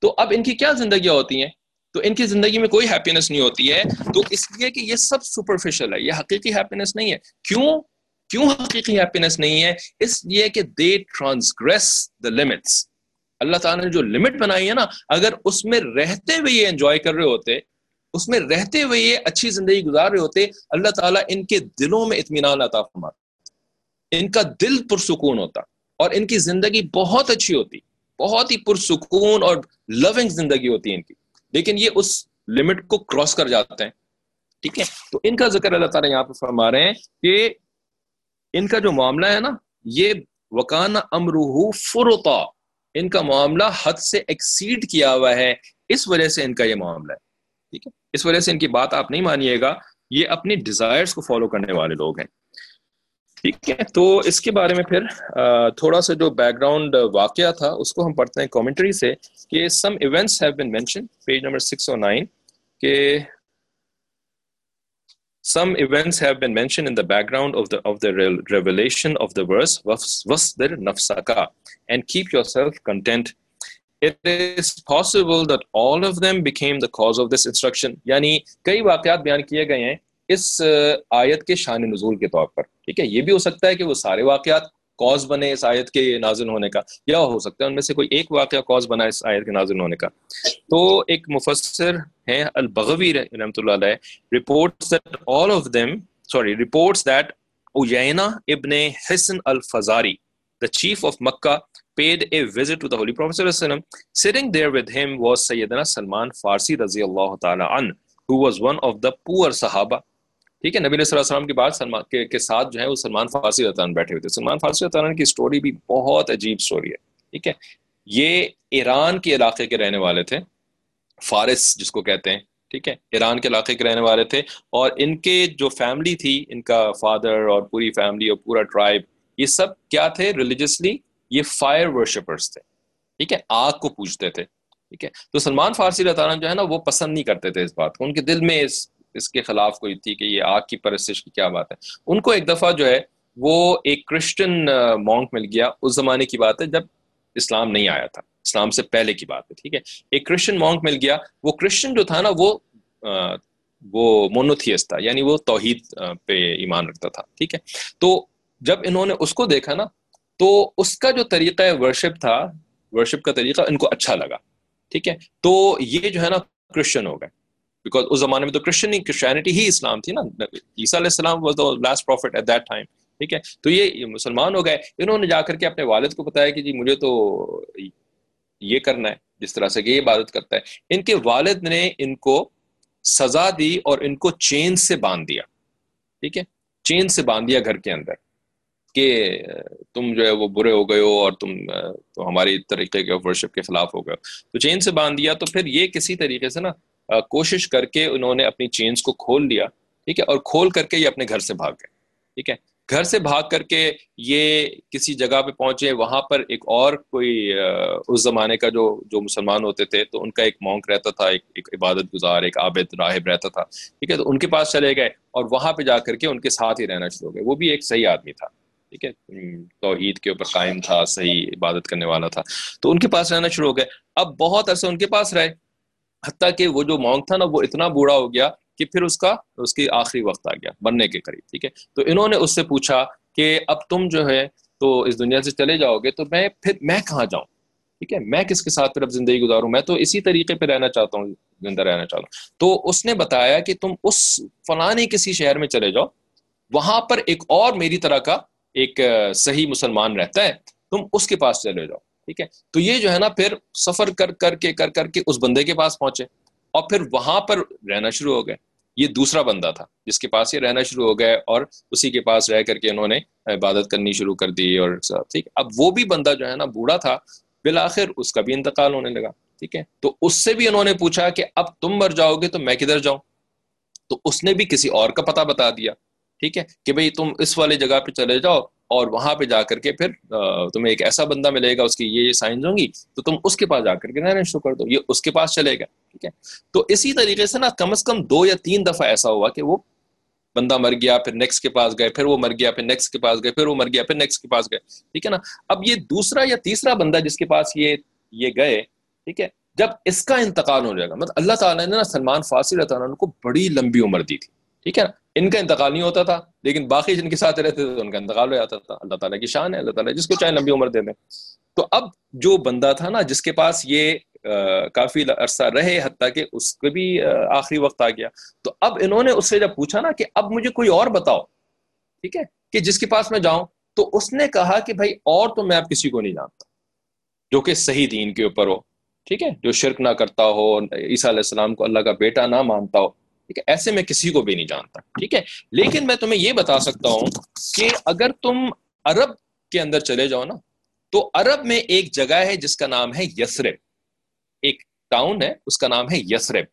تو اب ان کی کیا زندگیاں ہوتی ہیں؟ تو ان کی زندگی میں کوئی ہیپینس نہیں ہوتی ہے۔ تو اس لیے کہ یہ سب سپرفیشل ہے، یہ حقیقی ہیپینس نہیں ہے۔ کیوں؟ کیوں حقیقی ہیپینس نہیں ہے؟ اس لیے کہ دے ٹرانسگریس دا لمٹس اللہ تعالیٰ نے جو لمٹ بنائی ہے نا، اگر اس میں رہتے ہوئے یہ انجوائے کر رہے ہوتے، اس میں رہتے ہوئے یہ اچھی زندگی گزار رہے ہوتے، اللہ تعالیٰ ان کے دلوں میں اطمینان عطا فرماتا۔ ان کا دل پرسکون ہوتا اور ان کی زندگی بہت اچھی ہوتی، بہت ہی پرسکون اور لونگ زندگی ہوتی ہے ان کی۔ لیکن یہ اس لمٹ کو کراس کر جاتے ہیں۔ ٹھیک ہے؟ تو ان کا ذکر اللہ تعالیٰ یہاں پہ فرما رہے ہیں کہ ان کا جو معاملہ ہے نا، یہ وکان امروہ فروتا ان کا معاملہ حد سے ایکسیڈ کیا ہوا ہے۔ اس وجہ سے ان کا یہ معاملہ ہے۔ ٹھیک ہے؟ اس وجہ سے ان کی بات آپ نہیں مانیے گا۔ یہ اپنی ڈیزائرس کو فالو کرنے والے لوگ ہیں۔ ٹھیک ہے؟ تو اس کے بارے میں پھر تھوڑا سا جو بیک گراؤنڈ واقعہ تھا، اس کو ہم پڑھتے ہیں کامنٹری سے کہ some events have been mention page number six o nine کہ some events have been mention in the background of the of the revelation of the verse وس در نفسکا and keep yourself content it is possible that all of them became the cause of this instruction یعنی کئی واقعات بیان کیے گئے ہیں اس، آیت کے شان نزول کے طور پر. ٹھیک ہے؟ یہ بھی ہو سکتا ہے کہ وہ سارے واقعات کوز بنے اس آیت کے نازل ہونے کا، یا ہو سکتا ہے ان میں سے کوئی ایک واقعہ کوز بنا اس آیت کے نازل ہونے کا. تو ایک مفسر ہیں، البغوی رحمۃ اللہ علیہ reports that all of them sorry reports that اوینا ابن حسن الفزاری the chief of Makkah paid a visit to the Holy Prophet. Sitting there with him was Sayyidina Salman Farsi radiyallahu ta'ala an, who was one of the poor Sahaba. ٹھیک ہے نبی علیہ السلام کی بات سلمان کے, کے ساتھ جو ہے وہ سلمان فارسی رطان بیٹھے ہوئے تھے۔ سلمان فارسی رطان کی اسٹوری بھی بہت عجیب اسٹوری ہے۔ ٹھیک ہے یہ ایران کے علاقے کے رہنے والے تھے فارس جس کو کہتے ہیں۔ ٹھیک ہے ایران کے علاقے کے رہنے والے تھے۔ اور ان کے جو فیملی تھی ان کا فادر اور پوری فیملی اور پورا ٹرائب یہ سب کیا تھے؟ ریلیجسلی یہ فائر ورشپرس تھے۔ ٹھیک ہے؟ آگ کو پوچھتے تھے۔ ٹھیک ہے؟ تو سلمان فارسی رطان جو ہے نا وہ پسند نہیں کرتے تھے اس بات کو۔ ان کے دل میں اس اس کے خلاف کوئی تھی کہ یہ آگ کی پرستش کی کیا بات ہے۔ ان کو ایک دفعہ جو ہے وہ ایک کرسچن مونک مل گیا۔ اس زمانے کی بات ہے جب اسلام نہیں آیا تھا۔ اسلام سے پہلے کی بات ہے۔ ٹھیک ہے؟ ایک کرسچن مونک مل گیا۔ وہ کرسچن جو تھا نا وہ وہ مونوتھیس تھا یعنی وہ توحید پہ ایمان رکھتا تھا۔ ٹھیک ہے؟ تو جب انہوں نے اس کو دیکھا نا تو اس کا جو طریقہ ورشپ تھا ورشپ کا طریقہ ان کو اچھا لگا، ٹھیک ہے؟ تو یہ جو ہے نا کرسچن ہو گئے۔ بیکاز اس زمانے میں تو کرسچن ہی کرسچینٹی ہی اسلام تھی نا۔ عیسیٰ علیہ السلام was the last prophet at that time ٹھیک ہے؟ تو یہ مسلمان ہو گئے۔ انہوں نے جا کر کے اپنے والد کو بتایا کہ جی مجھے تو یہ کرنا ہے، جس طرح سے یہ عبادت کرتا ہے۔ ان کے والد نے ان کو سزا دی اور ان کو چین سے باندھ دیا، ٹھیک ہے؟ چین سے باندھ دیا گھر کے اندر۔ کہ تم جو ہے وہ برے ہو گئے ہو اور تم تو ہماری طریقے کے ورشپ کے خلاف ہو گئے ہو۔ تو چین سے باندھ دیا تو پھر یہ کسی طریقے سے نا کوشش کر کے انہوں نے اپنی چینز کو کھول لیا، ٹھیک ہے، اور کھول کر کے یہ اپنے گھر سے بھاگ گئے، ٹھیک ہے۔ گھر سے بھاگ کر کے یہ کسی جگہ پہ پہنچے، وہاں پر ایک اور کوئی اس زمانے کا جو جو مسلمان ہوتے تھے، تو ان کا ایک مونک رہتا تھا، ایک ایک عبادت گزار، ایک عابد راہب رہتا تھا، ٹھیک ہے۔ تو ان کے پاس چلے گئے اور وہاں پہ جا کر کے ان کے ساتھ ہی رہنا شروع ہو گئے۔ وہ بھی ایک صحیح آدمی تھا۔ ٹھیک ہے؟ توحید کے اوپر قائم تھا، صحیح عبادت کرنے والا تھا۔ تو ان کے پاس رہنا شروع ہو گئے اب بہت عرصے ان کے پاس رہے، حتیٰ کہ وہ جو مونک تھا نا، وہ اتنا بوڑھا ہو گیا کہ پھر اس کا، اس کی آخری وقت آ گیا بننے کے قریب، ٹھیک ہے؟ تو انہوں نے اس سے پوچھا کہ اب تم جو ہے تو اس دنیا سے چلے جاؤ گے، تو میں پھر، میں کہاں جاؤں؟ ٹھیک ہے؟ میں کس کے ساتھ پھر اب زندگی گزاروں؟ میں تو اسی طریقے پہ رہنا چاہتا ہوں، زندہ رہنا چاہتا ہوں۔ تو اس نے بتایا کہ تم اس فلانی کسی شہر میں چلے جاؤ، وہاں پر ایک اور میری طرح کا ایک صحیح مسلمان رہتا ہے، تم اس کے پاس چلے جاؤ، ٹھیک ہے؟ تو یہ جو ہے نا، پھر سفر کر کر کے، کر کر کے اس بندے کے پاس پہنچے اور پھر وہاں پر رہنا شروع ہو گئے۔ یہ دوسرا بندہ تھا جس کے پاس یہ رہنا شروع ہو گئے اور اسی کے پاس رہ کر کے انہوں نے عبادت کرنی شروع کر دی اور ٹھیک اب وہ بھی بندہ جو ہے نا، بوڑھا تھا، بالآخر اس کا بھی انتقال ہونے لگا، ٹھیک ہے؟ تو اس سے بھی انہوں نے پوچھا کہ اب تم مر جاؤ گے تو میں کدھر جاؤں؟ تو اس نے بھی کسی اور کا پتہ بتا دیا۔ ٹھیک ہے کہ بھئی تم اس والے جگہ پہ چلے جاؤ اور وہاں پہ جا کر کے پھر تمہیں ایک ایسا بندہ ملے گا، اس کی یہ سائنس ہوں گی، تو تم اس کے پاس جا کر کے رہنا شروع کر دو، یہ اس کے پاس چلے گا، ٹھیک ہے؟ تو اسی طریقے سے نا کم از کم دو یا تین دفعہ ایسا ہوا کہ وہ بندہ مر گیا، پھر نیکسٹ کے پاس گئے، پھر وہ مر گیا، پھر نیکسٹ کے پاس گئے، پھر وہ مر گیا، پھر نیکسٹ کے پاس گئے، ٹھیک ہے نا؟ اب یہ دوسرا یا تیسرا بندہ جس کے پاس یہ یہ گئے، ٹھیک ہے؟ جب اس کا انتقال ہو جائے گا مطلب اللہ تعالیٰ نے نا سلمان فاصل اللہ کو بڑی لمبی عمر دی تھی۔ ٹھیک ہے نا؟ ان کا انتقال نہیں ہوتا تھا، لیکن باقی جن کے ساتھ رہتے تھے ان کا انتقال ہو جاتا تھا۔ اللہ تعالیٰ کی شان ہے، اللہ تعالیٰ جس کو چاہے لمبی عمر دے دیں۔ تو اب جو بندہ تھا نا، جس کے پاس یہ کافی عرصہ رہے، حتیٰ کہ اس کو بھی آخری وقت آ گیا۔ تو اب انہوں نے اس سے جب پوچھا نا کہ اب مجھے کوئی اور بتاؤ، ٹھیک ہے؟ کہ جس کے پاس میں جاؤں، تو اس نے کہا کہ بھائی، اور تو میں اب کسی کو نہیں جانتا، جو کہ صحیح دین کے اوپر ہو، ٹھیک ہے؟ جو شرک نہ کرتا ہو، عیسیٰ علیہ السلام کو اللہ کا بیٹا نہ مانتا ہو۔ ٹھیک ہے، ایسے میں کسی کو بھی نہیں جانتا، ٹھیک ہے۔ لیکن میں تمہیں یہ بتا سکتا ہوں کہ اگر تم عرب کے اندر چلے جاؤ نا، تو عرب میں ایک جگہ ہے جس کا نام ہے یسرب ایک ٹاؤن ہے، اس کا نام ہے یسرب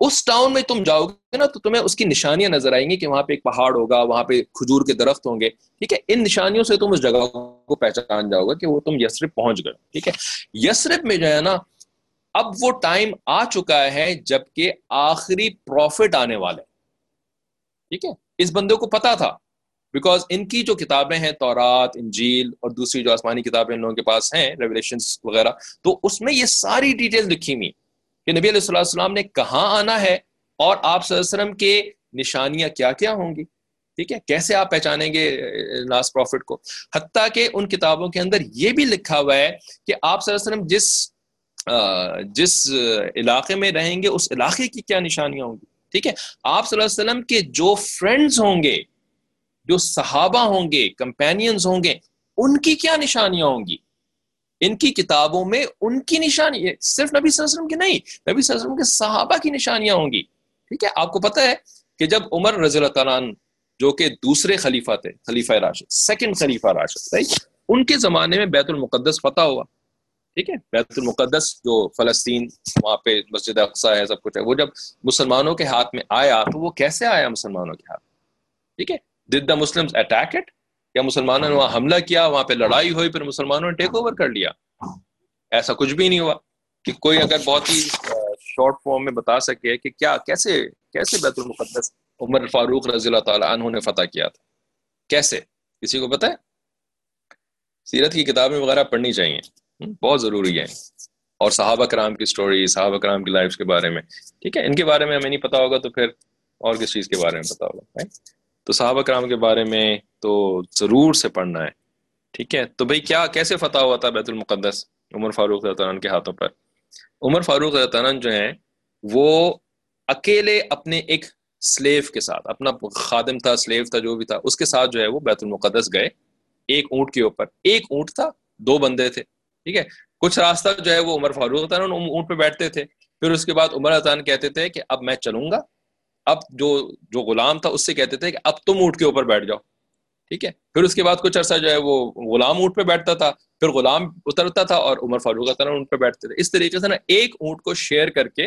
اس ٹاؤن میں تم جاؤ گے نا، تو تمہیں اس کی نشانیاں نظر آئیں گی کہ وہاں پہ ایک پہاڑ ہوگا، وہاں پہ کھجور کے درخت ہوں گے، ٹھیک ہے۔ ان نشانیوں سے تم اس جگہ کو پہچان جاؤ گے کہ وہ تم یسرب پہنچ گئے، ٹھیک ہے۔ یسرب میں جو ہے نا اب وہ ٹائم آ چکا ہے جبکہ آخری پروفٹ آنے والے ٹھیک ہے؟ اس بندے کو پتا تھا۔ بیکاز ان کی جو کتابیں ہیں، تورات، انجیل اور دوسری جو آسمانی کتابیں ان لوگوں کے پاس ہیں ریولیشن وغیرہ، تو اس میں یہ ساری ڈیٹیل لکھی ہوئی کہ نبی علیہ اللہ السلام نے کہاں آنا ہے اور آپ صلی اللہ علیہ وسلم کے نشانیاں کیا کیا ہوں گی۔ ٹھیک ہے؟ کیسے آپ پہچانیں گے لاسٹ پروفٹ کو؟ حتیٰ کہ ان کتابوں کے اندر یہ بھی لکھا ہوا ہے کہ آپ صلی اللہ علیہ وسلم جس جس علاقے میں رہیں گے، اس علاقے کی کیا نشانیاں ہوں گی؟ ٹھیک ہے؟ آپ صلی اللہ علیہ وسلم کے جو فرینڈز ہوں گے، جو صحابہ ہوں گے کمپینینز ہوں گے، ان کی کیا نشانیاں ہوں گی؟ ان کی کتابوں میں ان کی نشانی صرف نبی صلی اللہ علیہ وسلم کی نہیں، نبی صلی اللہ علیہ وسلم کے صحابہ کی نشانیاں ہوں گی۔ ٹھیک ہے؟ آپ کو پتہ ہے کہ جب عمر رضی اللہ تعالیٰ جو کہ دوسرے خلیفہ تھے، خلیفہ راشد سیکنڈ خلیفہ راشد ان کے زمانے میں بیت المقدس فتح ہوا۔ ٹھیک ہے؟ بیت المقدس جو فلسطین وہاں پہ مسجد اقسا ہے، سب کچھ ہے، وہ جب مسلمانوں کے ہاتھ میں آیا تو وہ کیسے آیا مسلمانوں کے ہاتھ ٹھیک ہے؟ ڈد دا مسلم اٹیک اٹ یا مسلمانوں نے وہاں حملہ کیا، وہاں پہ لڑائی ہوئی، پھر مسلمانوں نے ٹیک اوور کر لیا۔ ایسا کچھ بھی نہیں ہوا کہ کوئی اگر بہت ہی شارٹ فارم میں بتا سکے کہ کیا، کیسے کیسے بیت المقدس عمر فاروق رضی اللہ تعالیٰ عنہ نے فتح کیا تھا؟ کیسے؟ کسی کو پتہ ہے؟ سیرت کی کتابیں وغیرہ پڑھنی چاہیے۔ بہت ضروری ہے اور صحابہ کرام کی سٹوری صحابہ کرام کی لائف کے بارے میں۔ ٹھیک ہے، ان کے بارے میں ہمیں نہیں پتا ہوگا تو پھر اور کس چیز کے بارے میں پتا ہوگا تو صحابہ کرام کے بارے میں تو ضرور سے پڑھنا ہے۔ ٹھیک ہے، تو بھائی کیا، کیسے فتح ہوا تھا بیت المقدس؟ عمر فاروق عنہ کے ہاتھوں پر۔ عمر فاروق عنہ جو ہیں، وہ اکیلے اپنے ایک سلیف کے ساتھ، اپنا خادم تھا سلیف تھا، جو بھی تھا، اس کے ساتھ جو ہے وہ بیت المقدس گئے۔ ایک اونٹ کے اوپر، ایک اونٹ تھا، دو بندے تھے۔ ٹھیک ہے؟ کچھ راستہ جو ہے وہ عمر فاروق اونٹ پہ بیٹھتے تھے۔ پھر اس کے بعد عمر اطان کہتے تھے کہ اب میں چلوں گا۔ اب جو جو غلام تھا اس سے کہتے تھے کہ اب تم اونٹ کے اوپر بیٹھ جاؤ۔ ٹھیک ہے؟ پھر اس کے بعد کچھ عرصہ جو ہے وہ غلام اونٹ پہ بیٹھتا تھا۔ پھر غلام اترتا تھا اور عمر فاروق اونٹ پہ بیٹھتے تھے۔ اس طریقے سے نا ایک اونٹ کو شیئر کر کے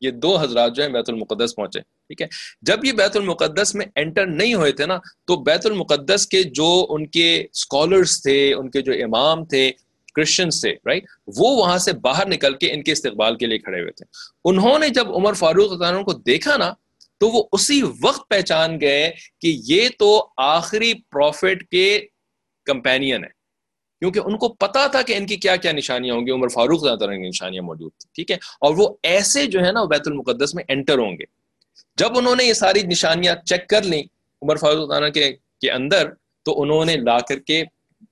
یہ دو حضرات جو ہیں بیت المقدس پہنچے۔ ٹھیک ہے؟ جب یہ بیت المقدس میں انٹر نہیں ہوئے تھے نا، تو بیت المقدس کے جو ان کے اسکالرس تھے، ان کے جو امام تھے کرسچنس تھے رائٹ وہ وہاں سے باہر نکل کے ان کے استقبال کے لیے کھڑے ہوئے تھے۔ انہوں نے جب عمر فاروق عنہ کو دیکھا نا، تو وہ اسی وقت پہچان گئے کہ یہ تو آخری پروفٹ کے کمپینین ہے۔ کیونکہ ان کو پتا تھا کہ ان کی کیا کیا نشانیاں ہوں گی، عمر فاروق زیادہ کی نشانیاں موجود تھیں، ٹھیک ہے؟ اور وہ ایسے جو ہے نا بیت المقدس میں انٹر ہوں گے۔ جب انہوں نے یہ ساری نشانیاں چیک کر لیں عمر فاروق کے کے اندر، تو انہوں نے لا کر کے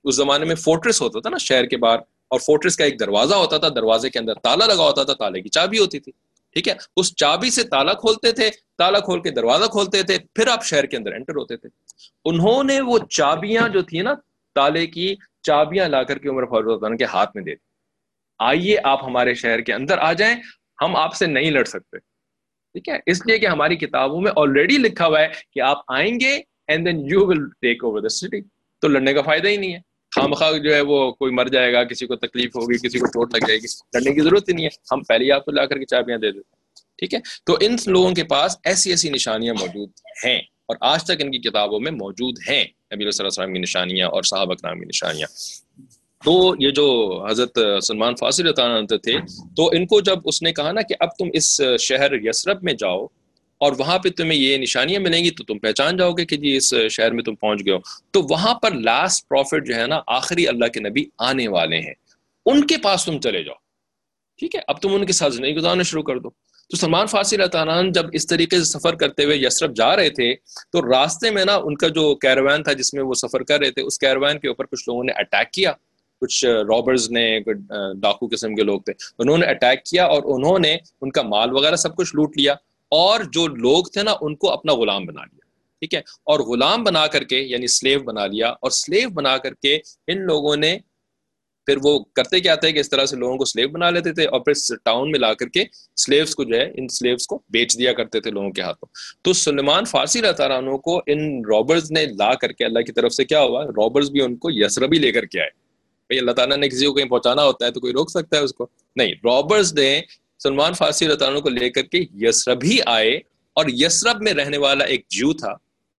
اس زمانے میں فورٹریس ہوتا تھا نا، شہر کے باہر، اور فورٹریس کا ایک دروازہ ہوتا تھا، دروازے کے اندر تالا لگا ہوتا تھا، تالے کی چابی ہوتی تھی، ٹھیک ہے؟ اس چابی سے تالا کھولتے تھے، تالا کھول کے دروازہ کھولتے تھے، پھر آپ شہر کے اندر انٹر ہوتے تھے۔ انہوں نے وہ چابیاں جو تھی نا، تالے کی چابیاں لا کر کے عمر فاروق کے ہاتھ میں دے دی۔ آئیے آپ ہمارے شہر کے اندر آ جائیں، ہم آپ سے نہیں لڑ سکتے۔ ٹھیک ہے؟ اس لیے کہ ہماری کتابوں میں آلریڈی لکھا ہوا ہے کہ آپ آئیں گے and then you will take over the city تو لڑنے کا فائدہ ہی نہیں ہے۔ خام خواہ جو ہے وہ کوئی مر جائے گا، کسی کو تکلیف ہوگی، کسی کو چوٹ لگ جائے گی، لڑنے کی ضرورت ہی نہیں ہے۔ ہم پہلے آپ کو لا کر کے چابیاں دے دیتے ٹھیک ہے؟ تو ان لوگوں کے پاس ایسی ایسی نشانیاں موجود ہیں اور آج تک ان کی کتابوں میں موجود ہیں۔ نبی صلی اللہ علیہ وسلم کی نشانیاں اور صحابہ اکرام کی نشانیاں۔ تو یہ جو حضرت سلمان فاصل تھے، تو ان کو جب اس نے کہا نا کہ اب تم اس شہر یسرب میں جاؤ اور وہاں پہ تمہیں یہ نشانیاں ملیں گی تو تم پہچان جاؤ گے کہ جی اس شہر میں تم پہنچ گئے ہو۔ تو وہاں پر لاسٹ پروفٹ جو ہے نا، آخری اللہ کے نبی آنے والے ہیں۔ ان کے پاس تم چلے جاؤ۔ ٹھیک ہے؟ اب تم ان کے ساتھ زندگی گزارنا شروع کر دو۔ تو سلمان فارسی اللہ تعالیٰ جب اس طریقے سے سفر کرتے ہوئے یسرف جا رہے تھے، تو راستے میں نا ان کا جو کیروین تھا جس میں وہ سفر کر رہے تھے، اس کیروین کے اوپر کچھ لوگوں نے اٹیک کیا۔ کچھ رابرز نے ڈاکو قسم کے لوگ تھے۔ انہوں نے اٹیک کیا اور انہوں نے ان کا مال وغیرہ سب کچھ لوٹ لیا۔ اور جو لوگ تھے نا، ان کو اپنا غلام بنا لیا۔ ٹھیک ہے؟ اور غلام بنا کر کے یعنی سلیو بنا لیا۔ اور سلیو بنا کر کے ان لوگوں نے پھر وہ کرتے کیا تھے کہ اس طرح سے لوگوں کو سلیو بنا لیتے تھے اور پھر ٹاؤن میں لا کر کے سلیوز کو جو ہے، ان سلیوز کو بیچ دیا کرتے تھے لوگوں کے ہاتھوں۔ تو سلمان فارسی اللہ عنہ کو ان رابرز نے لا کر کے اللہ کی طرف سے کیا ہوا؟ رابرز بھی ان کو یسربی لے کر کے آئے۔ بھائی، اللہ تعالیٰ نے کسی کو کہیں پہنچانا ہوتا ہے تو کوئی روک سکتا ہے اس کو؟ نہیں رابرز نے سلمان فارسی اللہ تعالیٰ کو لے کر کے یسرب ہی آئے اور یسرب میں رہنے والا ایک جو تھا،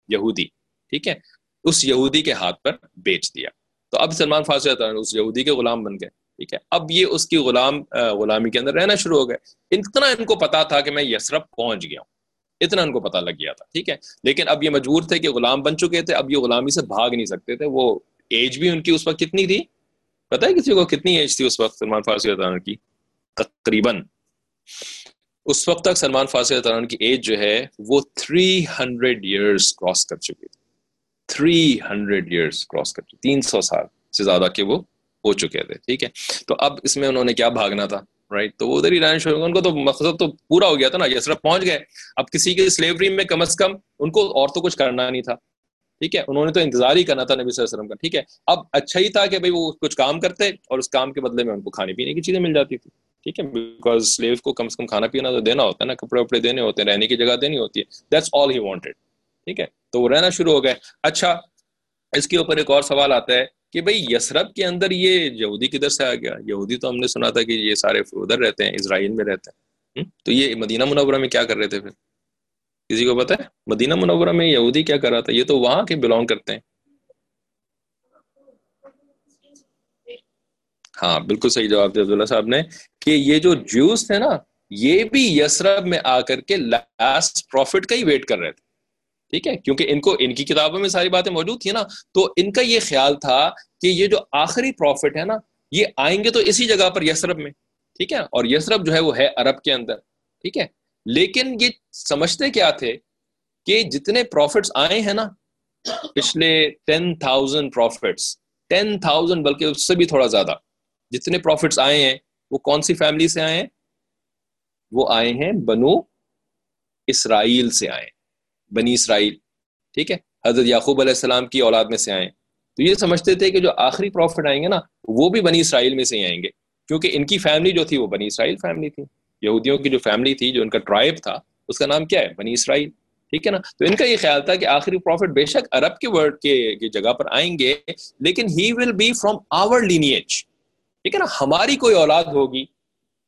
یہودی، ٹھیک ہے، اس یہودی کے ہاتھ پر بیچ دیا۔ تو اب سلمان فارسی اس یہودی کے غلام بن گئے، ٹھیک ہے۔ اب یہ اس کی غلام غلامی کے اندر رہنا شروع ہو گئے۔ اتنا ان کو پتا تھا کہ میں یسرف پہنچ گیا ہوں، اتنا ان کو پتا لگ گیا تھا، ٹھیک ہے۔ لیکن اب یہ مجبور تھے کہ غلام بن چکے تھے، اب یہ غلامی سے بھاگ نہیں سکتے تھے۔ وہ ایج بھی ان کی اس وقت کتنی تھی؟ پتا ہے کسی کو کتنی ایج تھی اس وقت سلمان فارسی کی؟ تقریباً۔ اس وقت تک سلمان فارسی کی ایج جو ہے وہ تھری ہنڈریڈ ایئرس کراس کر چکی تھی تھری ہنڈریڈ ایئرس کراس کر چکے تین سو سال سے زیادہ کے وہ ہو چکے تھے، ٹھیک ہے؟ تو اب اس میں انہوں نے کیا بھاگنا تھا رائٹ تو وہ ادھر ہی رہنا شروع ان کو تو مقصد تو پورا ہو گیا تھا نا، یہ صرف پہنچ گئے۔ اب کسی کے سلیوری میں کم از کم ان کو اور تو کچھ کرنا نہیں تھا، ٹھیک ہے؟ انہوں نے تو انتظار ہی کرنا تھا نبی صلی اللہ علیہ وسلم کا، ٹھیک ہے؟ اب اچھا ہی تھا کہ بھائی وہ کچھ کام کرتے اور اس کام کے بدلے میں ان کو کھانے پینے کی چیزیں مل جاتی تھی ٹھیک ہے؟ بیکاز سلیو کو کم از کم کھانا پینا تو دینا ہوتا ہے نا، کپڑے وپڑے دینے ہوتے ہیں، رہنے کی جگہ دینی ہوتی ہے۔ دیٹس آل ہی وانٹیڈ ٹھیک ہے؟ تو وہ رہنا شروع ہو گئے۔ اچھا اس کے اوپر ایک اور سوال آتا ہے کہ بھائی یسرب کے اندر یہ یہودی کدھر سے آ گیا؟ یہودی تو ہم نے سنا تھا کہ یہ سارے ادھر رہتے ہیں، اسرائیل میں رہتے ہیں۔ تو یہ مدینہ منورہ میں کیا کر رہے تھے پھر؟ کسی کو پتا ہے؟ مدینہ منورہ میں یہودی کیا کر رہا تھا؟ یہ تو وہاں کے بلونگ کرتے ہیں۔ ہاں بالکل صحیح جواب دیا عبداللہ صاحب نے۔ کہ یہ جو جوس تھے نا، یہ بھی یسرب میں آ کر کے لاسٹ پروفٹ کا ہی ویٹ کر رہے تھے۔ ٹھیک ہے؟ کیونکہ ان کو، ان کی کتابوں میں ساری باتیں موجود تھیں نا۔ تو ان کا یہ خیال تھا کہ یہ جو آخری پروفٹ ہے نا، یہ آئیں گے تو اسی جگہ پر یسرب میں۔ ٹھیک ہے؟ اور یسرب جو ہے وہ ہے عرب کے اندر۔ ٹھیک ہے؟ لیکن یہ سمجھتے کیا تھے کہ جتنے پروفٹس آئے ہیں نا، پچھلے ten thousand prophets ten thousand بلکہ اس سے بھی تھوڑا زیادہ۔ جتنے پروفٹس آئے ہیں وہ کون سی فیملی سے آئے ہیں؟ وہ آئے ہیں بنو اسرائیل سے آئے بنی اسرائیل، ٹھیک ہے؟ حضرت یعقوب علیہ السلام کی اولاد میں سے آئے تو یہ سمجھتے تھے کہ جو آخری پروفٹ آئیں گے نا، وہ بھی بنی اسرائیل میں سے ہی آئیں گے۔ کیونکہ ان کی فیملی جو تھی وہ بنی اسرائیل فیملی تھی۔ یہودیوں کی جو فیملی تھی، جو ان کا ٹرائب تھا، اس کا نام کیا ہے؟ بنی اسرائیل، ٹھیک ہے نا؟ تو ان کا یہ خیال تھا کہ آخری پروفٹ بے شک عرب کے ورڈ کے جگہ پر آئیں گے، لیکن he will be from our lineage ٹھیک ہے نا ہماری کوئی اولاد ہوگی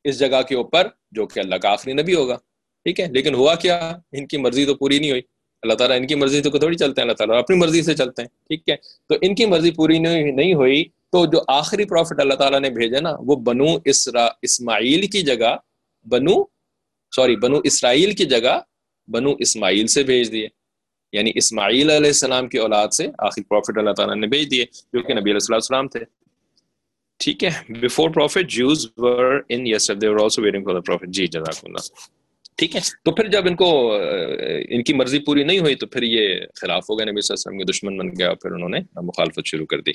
اس جگہ کے اوپر جو کہ اللہ کا آخری نبی ہوگا، ٹھیک ہے؟ لیکن ہوا کیا؟ ان کی مرضی تو پوری نہیں ہوئی۔ اللہ تعالیٰ ان کی مرضی تو تھوڑی چلتے ہیں، اللہ تعالیٰ اپنی مرضی سے چلتے ہیں، ٹھیک ہے؟ تو ان کی مرضی پوری نہیں ہوئی تو جو آخری پروفٹ اللہ تعالیٰ نے بھیجا نا، وہ بنو اسرا، اسماعیل کی جگہ بنو سوری بنو اسرائیل کی جگہ بنو اسماعیل سے بھیج دیے۔ یعنی اسماعیل علیہ السلام کی اولاد سے آخری پروفٹ اللہ تعالیٰ نے بھیج دیے، جو کہ نبی علیہ السلام تھے۔ ٹھیک ہے before prophet Jews were in yes they were also waiting for the prophet جی جزاک اللہ۔ ٹھیک ہے، تو پھر جب ان کو ان کی مرضی پوری نہیں ہوئی تو پھر یہ خلاف ہو گئے، نبی صلی اللہ علیہ وسلم کے دشمن بن گیا اور پھر انہوں نے مخالفت شروع کر دی۔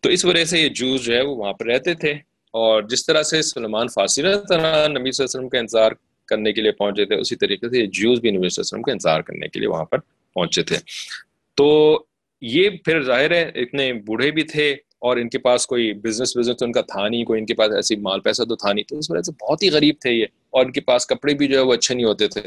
تو اس وجہ سے یہ جوز جو ہے وہ وہاں پہ رہتے تھے۔ اور جس طرح سے سلمان فارسی طرح نبی صلی اللہ علیہ وسلم کا انتظار کرنے کے لیے پہنچے تھے، اسی طریقے سے یہ جوز بھی نبی صلی اللہ علیہ وسلم کا انتظار کرنے کے لیے وہاں پر پہنچے تھے۔ تو یہ پھر ظاہر ہے، اتنے بوڑھے بھی تھے اور ان کے پاس کوئی بزنس وزنس تو ان کا تھا نہیں، کوئی ان کے پاس ایسی مال پیسہ تو تھا نہیں۔ تو اس وجہ سے بہت ہی غریب تھے یہ۔ اور ان کے پاس کپڑے بھی جو ہے وہ اچھے نہیں ہوتے تھے۔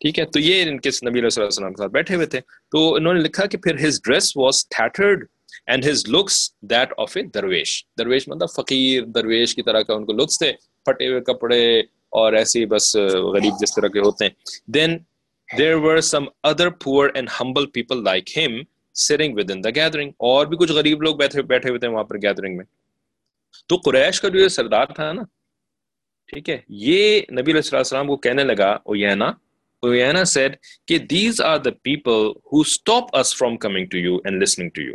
ٹھیک ہے؟ تو یہ ان کے نبی علیہ السلام کے ساتھ بیٹھے ہوئے تھے۔ تو انہوں نے لکھا کہ پھر his dress was tattered and his looks that of a درویش درویش مطلب فقیر درویش کی طرح کا ان کو لکس تھے۔ پھٹے ہوئے کپڑے اور ایسے بس غریب جس طرح کے ہوتے ہیں۔ Then there were some other poor and humble people like ہم sharing with in the gathering اور بھی کچھ غریب لوگ بیٹھے بیٹھے ہوئے تھے وہاں پر گیدرنگ میں۔ تو قریش کا جو یہ سردار تھا نا، ٹھیک ہے، یہ نبی علیہ السلام کو کہنے لگا، اوینا اوینا سیڈ کہ these are the people who stop us from coming to you and listening to you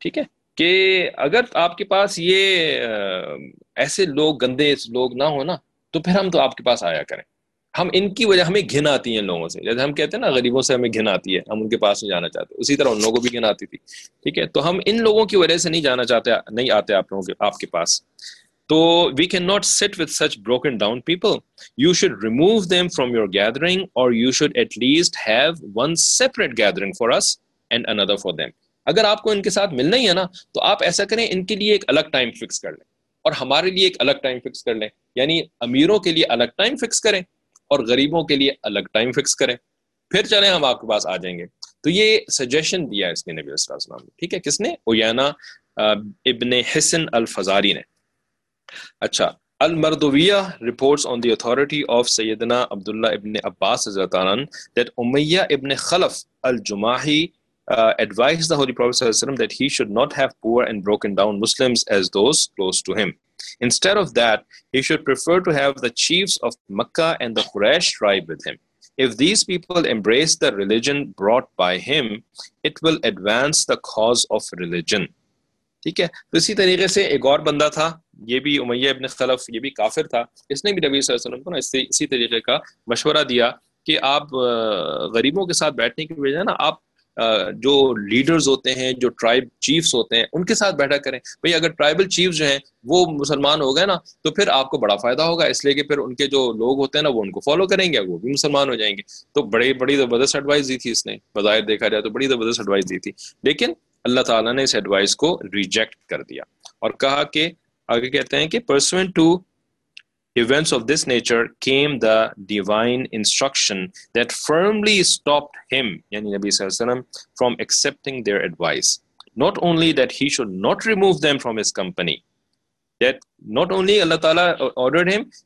ٹھیک ہے، کہ اگر آپ کے پاس یہ ایسے لوگ، گندے لوگ نہ ہو نا، تو پھر ہم تو آپ کے پاس آیا کریں۔ ہم ان کی وجہ ہمیں گھن آتی ہیں لوگوں سے۔ جیسے ہم کہتے ہیں نا، غریبوں سے ہمیں گھن آتی ہے، ہم ان کے پاس نہیں جانا چاہتے۔ اسی طرح ان لوگوں کو بھی گھن آتی تھی۔ ٹھیک ہے؟ تو ہم ان لوگوں کی وجہ سے نہیں جانا چاہتے، نہیں آتے آپ لوگوں کے، آپ کے پاس۔ تو we can not sit with such broken down people you should remove them from your gathering or you should at least have one separate gathering for us and another for them اگر آپ کو ان کے ساتھ ملنا ہی ہے نا، تو آپ ایسا کریں، ان کے لیے ایک الگ ٹائم فکس کر لیں۔ اور ہمارے لیے ایک الگ ٹائم فکس کر لیں۔ یعنی امیروں کے لیے الگ ٹائم فکس کریں۔ اور غریبوں کے لیے الگ ٹائم فکس کریں۔ پھر چلیں ہم آپ کے پاس آ جائیں گے۔ تو یہ سجیشن دیا اس نے نبی علیہ السلام نے۔ ٹھیک ہے؟ کس نے؟ اویانا ابن حسن الفزاری نے۔ اچھا المردویہ reports on the authority of سیدنا عبداللہ ابن عباس حضرت عنہ that امیہ ابن خلف الجماحی uh, advised the Holy Prophet ﷺ that he should not have poor and broken down Muslims as those close to him. Instead of that, he should prefer to have the chiefs of Makkah and the Quraysh tribe with him. If these people embrace the religion brought by him, it will advance the cause of religion. ٹھیک ہے تو اسی طریقے سے ایک اور بندہ تھا یہ بھی امیہ ابن خلف یہ بھی کافر تھا اس نے بھی نبی صلی اللہ علیہ وسلم کو نا اسی طریقے کا مشورہ دیا کہ آپ غریبوں کے ساتھ بیٹھنے کی وجہ نا آپ جو لیڈرز ہوتے ہیں، جو ٹرائب چیفز ہوتے ہیں، ان کے ساتھ بیٹھا کریں۔ بھئی اگر ٹرائبل چیفز جو ہیں، وہ مسلمان ہو گئے نا، تو پھر آپ کو بڑا فائدہ ہوگا۔ اس لیے کہ پھر ان کے جو لوگ ہوتے ہیں نا، وہ ان کو فالو کریں گے، وہ بھی مسلمان ہو جائیں گے۔ تو بڑی بڑی زبردست ایڈوائز دی تھی اس نے۔ بظاہر دیکھا جائے تو بڑی زبردست ایڈوائز دی تھی۔ لیکن اللہ تعالیٰ نے اس ایڈوائز کو ریجیکٹ کر دیا اور کہا کہ، آگے کہتے ہیں کہ pursuant to events of this nature came the divine instruction that firmly stopped him yani Nabi Sallallahu from accepting their advice. Not only that he should not remove them from his company, that not only Allah Ta'ala ordered him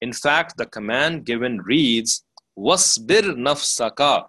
In fact, the command given reads wasbir nafsaka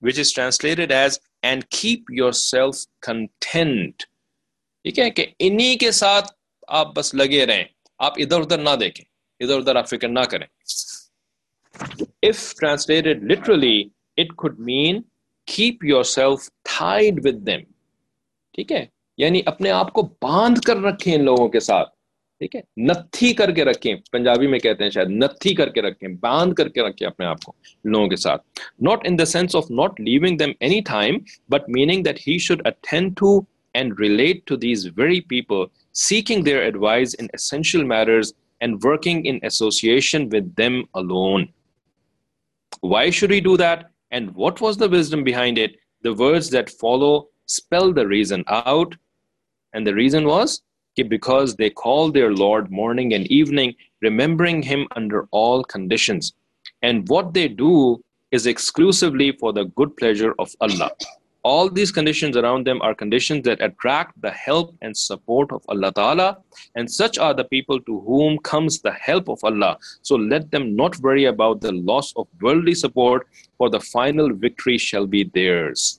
which is translated as and keep yourself content ٹھیک ہے کہ انہی کے ساتھ آپ بس لگے رہیں، آپ ادھر ادھر نہ دیکھیں، ادھر ادھر آپ فکر نہ کریں۔ If translated literally it could mean keep yourself tied with them. ٹھیک ہے؟ یعنی اپنے آپ کو باندھ کر رکھیں ان لوگوں کے ساتھ۔ ٹھیک ہے؟ نتھی کر کے رکھیں، پنجابی میں کہتے ہیں شاید نتھی کر کے رکھیں، باندھ کر کے رکھیں اپنے آپ کو لوگوں کے ساتھ۔ Not in the sense of not leaving them any time but meaning that he should attend to and relate to these very people, seeking their advice in essential matters and working in association with them alone. Why should we do that? And what was the wisdom behind it? The words that follow spell the reason out. And the reason was because they called their Lord morning and evening, remembering him under all conditions. And what they do is exclusively for the good pleasure of Allah all these conditions around them are conditions that attract the help and support of Allah Ta'ala. And such are the people to whom comes the help of Allah. So let them not worry about the loss of worldly support, for the final victory shall be theirs.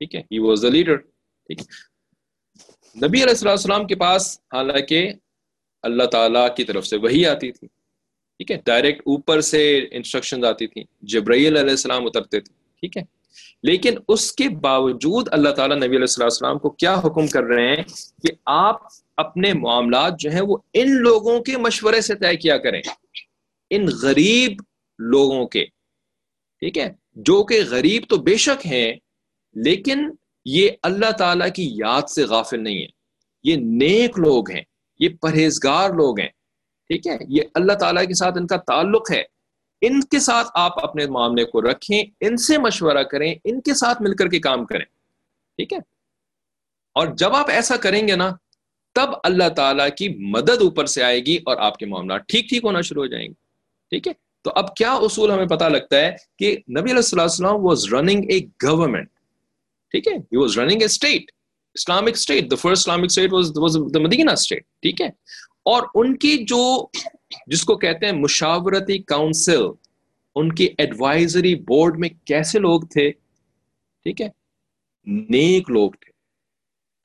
ٹھیک ہے؟ He was the leader ٹھیک ہے؟ نبی علیہ السلام کے پاس حالانکہ اللہ تعالیٰ کی طرف سے وہی آتی تھی، ٹھیک ہے؟ ڈائریکٹ اوپر سے انسٹرکشن آتی تھی، جبرائیل علیہ السلام اترتے تھے، ٹھیک ہے؟ لیکن اس کے باوجود اللہ تعالیٰ نبی علیہ السلام کو کیا حکم کر رہے ہیں کہ آپ اپنے معاملات جو ہیں وہ ان لوگوں کے مشورے سے طے کیا کریں، ان غریب لوگوں کے، ٹھیک ہے؟ جو کہ غریب تو بے شک ہیں لیکن یہ اللہ تعالیٰ کی یاد سے غافل نہیں ہے۔ یہ نیک لوگ ہیں، یہ پرہیزگار لوگ ہیں، ٹھیک ہے؟ یہ اللہ تعالیٰ کے ساتھ ان کا تعلق ہے۔ ان کے ساتھ آپ اپنے معاملے کو رکھیں، ان سے مشورہ کریں، ان کے ساتھ مل کر کے کام کریں، ٹھیک ہے؟ اور جب آپ ایسا کریں گے نا، تب اللہ تعالیٰ کی مدد اوپر سے آئے گی اور آپ کے معاملات ٹھیک ٹھیک ہونا شروع ہو جائیں گے، ٹھیک ہے؟ تو اب کیا اصول ہمیں پتا لگتا ہے کہ نبی علیہ السلام واز رننگ اے گورنمنٹ ٹھیک ہے؟ He was running a state Islamic state the first Islamic state was was the Medina state ٹھیک ہے؟ اور ان کی جو، جس کو کہتے ہیں مشاورتی کاؤنسل ان کی ایڈوائزری بورڈ میں کیسے لوگ تھے؟ ٹھیک ہے؟ نیک لوگ تھے،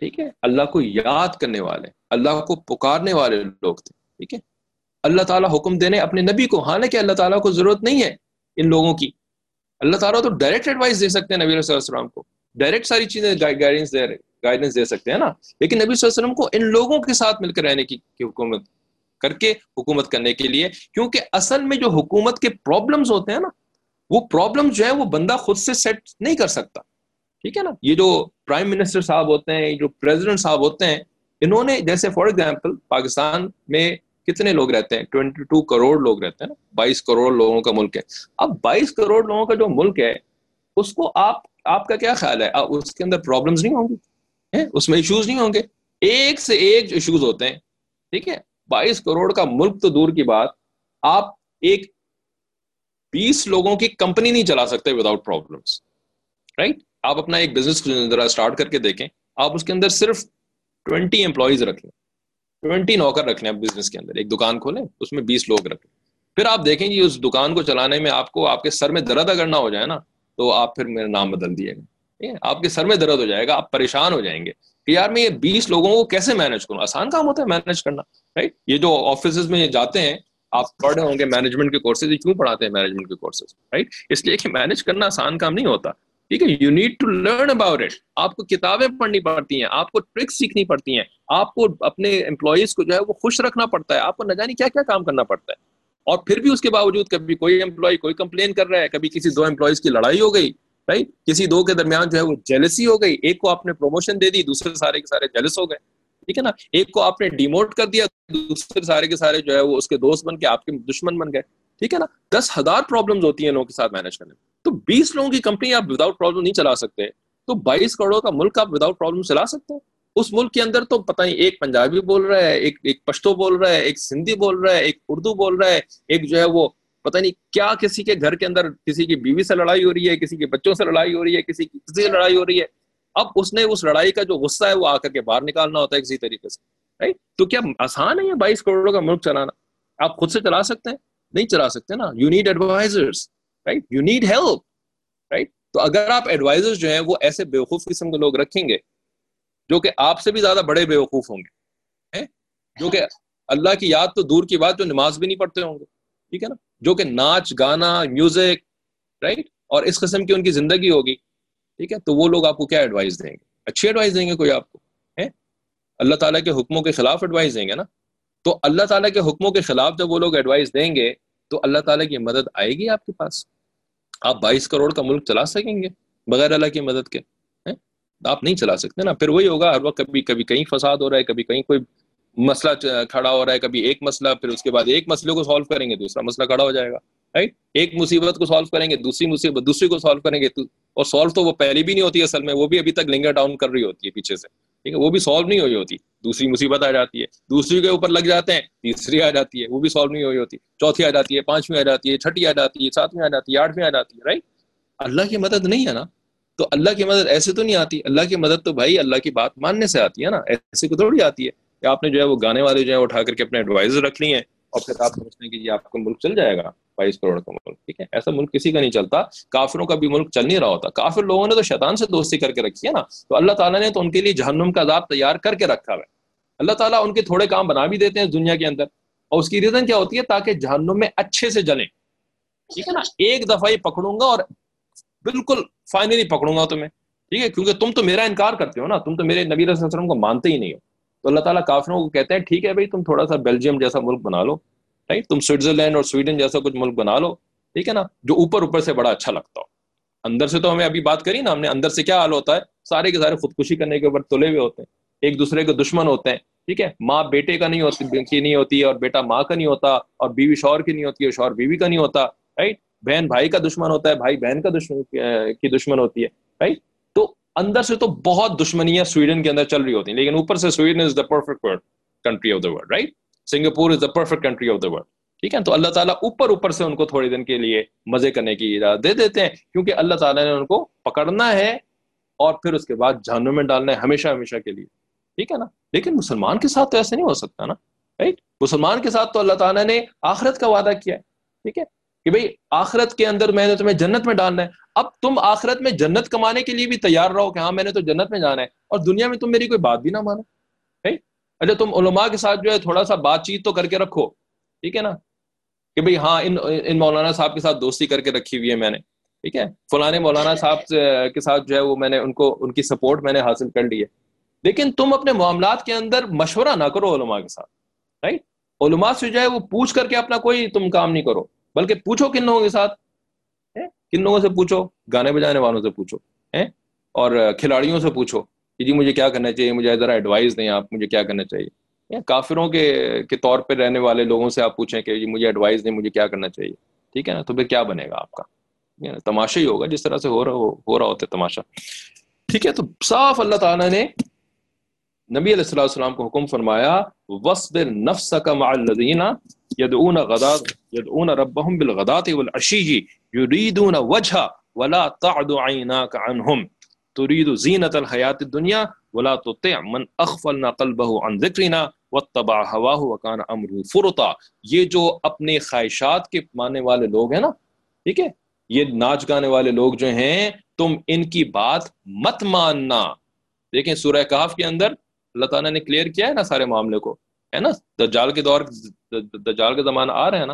ٹھیک ہے؟ اللہ کو یاد کرنے والے، اللہ کو پکارنے والے لوگ تھے، ٹھیک ہے؟ اللہ تعالیٰ حکم دینے اپنے نبی کو ہاں، حالانکہ اللہ تعالیٰ کو ضرورت نہیں ہے ان لوگوں کی۔ اللہ تعالیٰ تو ڈائریکٹ ایڈوائس دے سکتے ہیں نبی علیہ السلام کو۔ ڈائریکٹ ساری چیزیں گائیڈنس دے گائیڈنس دے سکتے ہیں نا؟ لیکن نبی صلی اللہ علیہ وسلم کو ان لوگوں کے ساتھ مل کر رہنے کی حکومت کر کے حکومت کرنے کے لیے، کیونکہ اصل میں جو حکومت کے پرابلمز ہوتے ہیں نا، وہ پرابلم جو ہے وہ بندہ خود سے سیٹ نہیں کر سکتا۔ ٹھیک ہے نا؟ یہ جو پرائم منسٹر صاحب ہوتے ہیں جو پریزیڈنٹ صاحب ہوتے ہیں، انہوں نے جیسے فار ایگزامپل پاکستان میں کتنے لوگ رہتے ہیں؟ ٹوینٹی ٹو کروڑ لوگ رہتے ہیں نا، بائیس کروڑ لوگوں کا ملک ہے۔ اب بائیس کروڑ لوگوں کا جو ملک ہے، اس کو آپ آپ کا کیا خیال ہے؟ اس کے اندر پرابلمس نہیں ہوں گی؟ اس میں ایشوز نہیں ہوں گے؟ ایک سے ایک ایشوز ہوتے ہیں، ٹھیک ہے؟ بائیس کروڑ کا ملک تو دور کی بات، آپ ایک بیس لوگوں کی کمپنی نہیں چلا سکتے وداؤٹ پرابلمس رائٹ آپ اپنا ایک بزنس ذرا اسٹارٹ کر کے دیکھیں، آپ اس کے اندر صرف ٹوینٹی امپلائیز رکھ لیں ٹوینٹی نوکر رکھ لیں بزنس کے اندر، ایک دکان کھولیں، اس میں بیس لوگ رکھ لیں۔ پھر آپ دیکھیں گے اس دکان کو چلانے میں آپ کو، آپ کے سر میں درد اگر نہ ہو جائے نا تو آپ پھر میرا نام بدل دیے گا۔ آپ کے سر میں درد ہو جائے گا، آپ پریشان ہو جائیں گے۔ کہ یار میں یہ بیس لوگوں کو کیسے مینج کروں؟ آسان کام ہوتا ہے مینج کرنا رائٹ یہ جو آفیسز میں جاتے ہیں، آپ پڑھے ہوں گے مینجمنٹ کے کورسز کیوں پڑھاتے ہیں مینجمنٹ کے کورسز رائٹ اس لیے کہ مینج کرنا آسان کام نہیں ہوتا۔ ٹھیک ہے؟ You need to learn about it آپ کو کتابیں پڑھنی پڑتی ہیں، آپ کو ٹرکس سیکھنی پڑتی ہیں۔ آپ کو اپنے امپلائیز کو جو ہے وہ خوش رکھنا پڑتا ہے۔ آپ کو نہ جانی کیا کیا کام کرنا پڑتا ہے۔ اور پھر بھی اس کے باوجود کبھی کوئی امپلائی کوئی کمپلین کر رہا ہے، کبھی کسی دو امپلائیز کی لڑائی ہو گئی رائٹ کسی دو کے درمیان جو ہے وہ جیلسی ہو گئی، ایک کو آپ نے پروموشن دے دی، دوسرے سارے کے سارے جیلس ہو گئے، ٹھیک ہے نا؟ ایک کو آپ نے ڈیموٹ کر دیا، دوسرے سارے کے سارے جو ہے وہ اس کے دوست بن کے آپ کے دشمن بن گئے، ٹھیک ہے نا؟ دس ہزار پرابلم ہوتی ہیں لوگوں کے ساتھ مینج کرنے میں۔ تو بیس لوگوں کی کمپنی آپ وداؤٹ پرابلم نہیں چلا سکتے، تو بائیس کروڑوں کا ملک آپ وداؤٹ پرابلم چلا سکتے ہیں۔ اس ملک کے اندر تو پتہ نہیں، ایک پنجابی بول رہا ہے، ایک ایک پشتو بول رہا ہے، ایک سندھی بول رہا ہے، ایک اردو بول رہا ہے، ایک جو ہے وہ پتہ نہیں کیا کسی کے گھر کے اندر کسی کی بیوی سے لڑائی ہو رہی ہے، کسی کے بچوں سے لڑائی ہو رہی ہے، کسی کی کسی سے لڑائی ہو رہی ہے۔ اب اس نے اس لڑائی کا جو غصہ ہے وہ آ کر کے باہر نکالنا ہوتا ہے کسی طریقے سے رائٹ تو کیا آسان ہے یہ بائیس کروڑوں کا ملک چلانا؟ آپ خود سے چلا سکتے ہیں؟ نہیں چلا سکتے نا۔ You need advisors right you need help right تو اگر آپ ایڈوائزر جو ہیں وہ ایسے بیوقوف قسم کے لوگ رکھیں گے جو کہ آپ سے بھی زیادہ بڑے بیوقوف ہوں گے۔ جو کہ اللہ کی یاد تو دور کی بات جو نماز بھی نہیں پڑھتے ہوں گے۔ ٹھیک ہے نا؟ جو کہ ناچ، گانا میوزک رائٹ اور اس قسم کی ان کی زندگی ہوگی۔ ٹھیک ہے؟ تو وہ لوگ آپ کو کیا ایڈوائز دیں گے؟ اچھی ایڈوائز دیں گے کوئی آپ کو؟ اللہ تعالیٰ کے حکموں کے خلاف ایڈوائز دیں گے نا؟ تو اللہ تعالیٰ کے حکموں کے خلاف جب وہ لوگ ایڈوائز دیں گے، تو اللہ تعالیٰ کی مدد آئے گی آپ کے پاس۔ آپ بائیس کروڑ کا ملک چلا سکیں گے بغیر اللہ کی مدد کے۔ آپ نہیں چلا سکتے نا۔ پھر وہی ہوگا، ہر وقت کبھی کبھی کہیں فساد ہو رہا ہے، کبھی کہیں کوئی مسئلہ کھڑا ہو رہا ہے، کبھی ایک مسئلہ، پھر اس کے بعد ایک مسئلے کو سالو کریں گے، دوسرا مسئلہ کھڑا ہو جائے گا۔ رائٹ ایک مصیبت کو سالو کریں گے، دوسری مصیبت، دوسری کو سالو کریں گے اور سالو تو وہ پہلی بھی نہیں ہوتی اصل میں، وہ بھی ابھی تک لنگر ڈاؤن کر رہی ہوتی ہے پیچھے سے۔ ٹھیک ہے، وہ بھی سالو نہیں ہوئی ہوتی۔ دوسری مصیبت آ جاتی ہے، دوسری کے اوپر لگ جاتے ہیں، تیسری آ جاتی ہے، وہ بھی سالو نہیں ہوئی ہوتی۔ چوتھی آ جاتی ہے، پانچویں آ جاتی ہے، چھٹی آ جاتی ہے، ساتویں آ جاتی ہے، آٹھویں آ جاتی ہے رائٹ اللہ کی مدد نہیں ہے نا۔ تو اللہ کی مدد ایسے تو نہیں آتی، اللہ کی مدد تو بھائی اللہ کی بات ماننے سے آتی ہے نا، ایسے کو تھوڑی آتی ہے کہ آپ نے جو ہے وہ گانے والے جو ہے اٹھا کر کے اپنے ایڈوائزر رکھ لی ہیں اور پھر آپ سمجھتے ہیں کہ یہ آپ کا ملک چل جائے گا، بائیس کروڑ کا ملک، ٹھیک ہے؟ ایسا ملک کسی کا نہیں چلتا، کافروں کا بھی ملک چل نہیں رہا ہوتا۔ کافر لوگوں نے تو شیطان سے دوستی کر کے رکھی ہے نا، تو اللہ تعالیٰ نے تو ان کے لیے جہنم کا عذاب تیار کر کے رکھا ہے۔ اللہ تعالیٰ ان کے تھوڑے کام بنا بھی دیتے ہیں دنیا کے اندر۔ اور اس کی ریزن کیا ہوتی ہے؟ تاکہ جہنم میں اچھے سے جلیں۔ ٹھیک ہے نا؟ ایک دفعہ ہی پکڑوں گا اور بالکل فائنلی پکڑوں گا تمہیں۔ ٹھیک ہے، کیونکہ تم تو میرا انکار کرتے ہو نا۔ تم تو میرے نبی علیہ وسلم کو مانتے ہی نہیں ہو۔ تو اللہ تعالیٰ کافروں کو کہتے ہیں ٹھیک ہے بھائی، تم تھوڑا سا بیلجیم جیسا ملک بنا لو رائٹ تم سوئٹزرلینڈ اور سویڈن جیسا کچھ ملک بنا لو، ٹھیک ہے نا؟ جو اوپر اوپر سے بڑا اچھا لگتا ہو۔ اندر سے تو ہمیں ابھی بات کری نا، ہم نے اندر سے کیا حال ہوتا ہے؟ سارے کے سارے خودکشی کرنے کے اوپر تلے ہوئے ہوتے ہیں۔ ایک دوسرے کے دشمن ہوتے ہیں، ٹھیک ہے؟ ماں بیٹے کا نہیں ہوتی، کی نہیں ہوتی، اور بیٹا ماں کا نہیں ہوتا، اور بیوی شور کی نہیں ہوتی، اور شور بیوی کا نہیں ہوتا رائٹ بہن بھائی کا دشمن ہوتا ہے، بھائی بہن کا دشمن، کی دشمن ہوتی ہے رائٹ تو اندر سے تو بہت دشمنیاں سویڈن کے اندر چل رہی ہوتی ہیں، لیکن اوپر سے Sweden is the perfect country of the world right Singapore is the perfect country of the world ٹھیک ہے؟ تو اللہ تعالیٰ اوپر اوپر سے ان کو تھوڑے دن کے لیے مزے کرنے کی اجازت دے دیتے ہیں، کیونکہ اللہ تعالیٰ نے ان کو پکڑنا ہے اور پھر اس کے بعد جہنم میں ڈالنا ہے ہمیشہ ہمیشہ کے لیے، ٹھیک ہے نا؟ لیکن مسلمان کے ساتھ تو ایسے نہیں ہو سکتا نا رائٹ مسلمان کے ساتھ تو اللہ تعالیٰ نے آخرت کا وعدہ کیا ہے، ٹھیک ہے؟ کہ بھائی آخرت کے اندر میں نے تمہیں جنت میں ڈالنا ہے، اب تم آخرت میں جنت کمانے کے لیے بھی تیار رہو کہ ہاں میں نے تو جنت میں جانا ہے اور دنیا میں تم میری کوئی بات بھی نہ مانو اچھا تم علماء کے ساتھ جو ہے تھوڑا سا بات چیت تو کر کے رکھو، ٹھیک ہے نا؟ کہ بھائی ہاں ان ان مولانا صاحب کے ساتھ دوستی کر کے رکھی ہوئی ہے میں نے، ٹھیک ہے؟ فلانے مولانا صاحب کے ساتھ جو ہے وہ میں نے ان کو، ان کی سپورٹ میں نے حاصل کر لی ہے۔ لیکن تم اپنے معاملات کے اندر مشورہ نہ کرو علماء کے ساتھ رائٹ علماء سے جو ہے وہ پوچھ کر کے اپنا کوئی تم کام نہیں کرو۔ بلکہ پوچھو کن لوگوں کے ساتھ۔ کن لوگوں سے پوچھو؟ گانے بجانے والوں سے پوچھو۔ اور کھلاڑیوں سے پوچھو۔ کہ جی مجھے کیا کرنا چاہیے؟ مجھے ذرا ایڈوائز دیں آپ مجھے کیا کرنا چاہیے؟ کافروں کے کے طور پہ رہنے والے لوگوں سے آپ پوچھیں کہ جی مجھے ایڈوائز دیں مجھے کیا کرنا چاہیے؟ ٹھیک ہے نا؟ تو پھر کیا بنے گا آپ کا؟ تماشا ہی ہوگا جس طرح سے ہو رہا ہو رہا ہوتا ہے تماشا۔ ٹھیک ہے تو صاف اللہ تعالیٰ نے نبی علیہ السلام السلام کو حکم فرمایا وصبر نفسك مع الذين يدعون غدات يدعون ربهم بالغداة والعشي يريدون وجهه ولا تعد عيناك عنهم۔ تريد زينة الحياة الدنيا ولا تطع من اغفلنا قلبه عن ذكرنا واتبع هواه وكان امره فرطا۔ یہ جو اپنے خواہشات کے ماننے والے لوگ ہیں نا، ٹھیک ہے؟ یہ ناچ گانے والے لوگ جو ہیں، تم ان کی بات مت ماننا۔ دیکھیں سورہ کہف کے اندر اللہ تعالیٰ نے کلیئر کیا ہے نا سارے معاملے کو؟ ہے نا؟ دجال کے دور دجال کے زمانہ آ رہے ہیں نا؟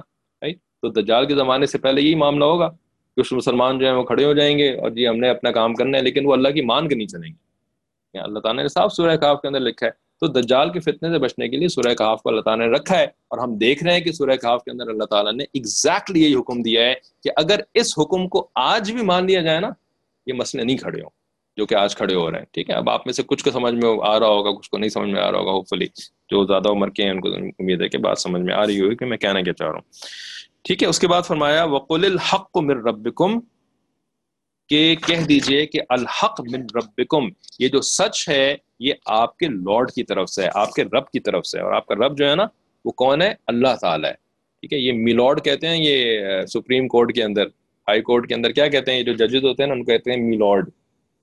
تو دجال کے زمانے سے پہلے یہی معاملہ ہوگا کچھ مسلمان جو ہیں وہ کھڑے ہو جائیں گے اور جی ہم نے اپنا کام کرنا ہے لیکن وہ اللہ کی مان کے نہیں چلیں گے۔ اللہ تعالیٰ نے صاف سورہ کہاف کے اندر لکھا ہے۔ تو دجال کے فتنے سے بچنے کے لیے سورہ کہاف کو اللہ تعالیٰ نے رکھا ہے اور ہم دیکھ رہے ہیں کہ سورہ کہاف کے اندر اللہ تعالیٰ نے ایگزیکٹلی یہی حکم دیا ہے کہ اگر اس حکم کو آج بھی مان لیا جائے نا، یہ مسئلے نہیں کھڑے ہوں۔ جو کہ آج کھڑے ہو رہے ہیں، ٹھیک ہے؟ اب آپ میں سے کچھ کو سمجھ میں آ رہا ہوگا، کچھ کو نہیں سمجھ میں آ رہا ہوگا ہوپ فلی جو زیادہ عمر کے ہیں، ان کو امید ہے کہ بات سمجھ میں آ رہی ہوگی، کہ میں کہنا کیا چاہ رہا ہوں۔ ٹھیک ہے، اس کے بعد فرمایا، وقل الحق من ربکم کہ کہہ دیجیے کہ الحق من ربکم یہ جو سچ ہے، یہ آپ کے لارڈ کی طرف سے ہے، آپ کے رب کی طرف سے اور آپ کا رب جو ہے نا، وہ کون ہے؟ اللہ تعالیٰ ہے۔ ٹھیک ہے، یہ میلارڈ کہتے ہیں، یہ سپریم کورٹ کے اندر ہائی کورٹ کے اندر کیا کہتے ہیں؟ یہ جو ججز ہوتے ہیں نا، ان کو کہتے ہیں میلارڈ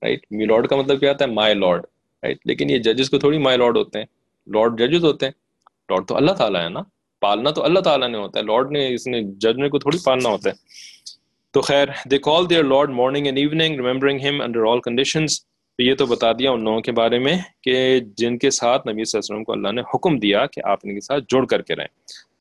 رائٹ می لارڈ کا مطلب کیا ہوتا ہے? مائی لارڈ رائٹ لیکن یہ ججز کو تھوڑی مائی لارڈ ہوتے ہیں. لارڈ ججز ہوتے ہیں. لارڈ تو اللہ تعالیٰ ہے نا؟ پالنا تو اللہ تعالیٰ نے ہوتا ہے. لارڈ نے اس نے جج نے کو تھوڑی پالنا ہوتا ہے. تو خیر they call their lord morning and evening remembering ہم انڈر آل کنڈیشنز تو یہ تو بتا دیا ان لوگوں کے بارے میں کہ جن کے ساتھ نبی صلی اللہ علیہ وسلم کو اللہ نے حکم دیا کہ آپ ان کے ساتھ جڑ کر کے رہیں.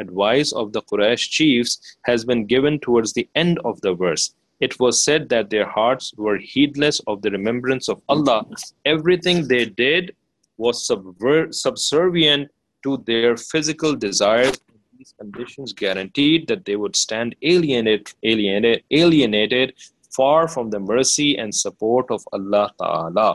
advice of the Quraysh chiefs has been given towards the end of the verse It was said that their hearts were heedless of the remembrance of Allah. Everything they did was subver- subservient to their physical desires. These conditions guaranteed that they would stand alienated, alienated, alienated far from the mercy and support of Allah Ta'ala.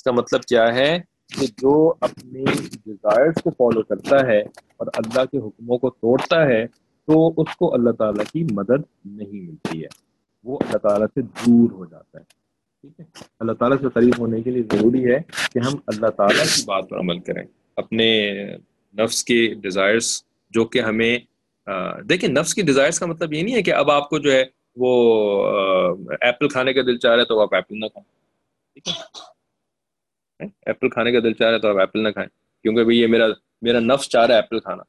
اس کا مطلب کیا ہے کہ جو اپنے desires کو follow کرتا ہے اور اللہ کے حکموں کو توڑتا ہے، تو اس کو اللہ تعالیٰ کی مدد نہیں ملتی ہے۔ وہ اللہ تعالیٰ سے دور ہو جاتا ہے۔ ٹھیک ہے؟ اللہ تعالیٰ سے قریب ہونے کے لیے ضروری ہے کہ ہم اللہ تعالیٰ کی بات پر عمل کریں۔ اپنے نفس کے ڈیزائرس جو کہ ہمیں دیکھیں نفس کی ڈیزائرس کا مطلب یہ نہیں ہے کہ اب آپ کو جو ہے وہ ایپل کھانے کا دل چاہ رہا ہے تو آپ ایپل نہ کھائیں۔ ٹھیک ہے؟ ایپل کھانے کا دل چاہ رہا ہے تو آپ ایپل نہ کھائیں، کیونکہ بھائی یہ میرا میرا نفس چاہ رہا ہے ایپل کھانا۔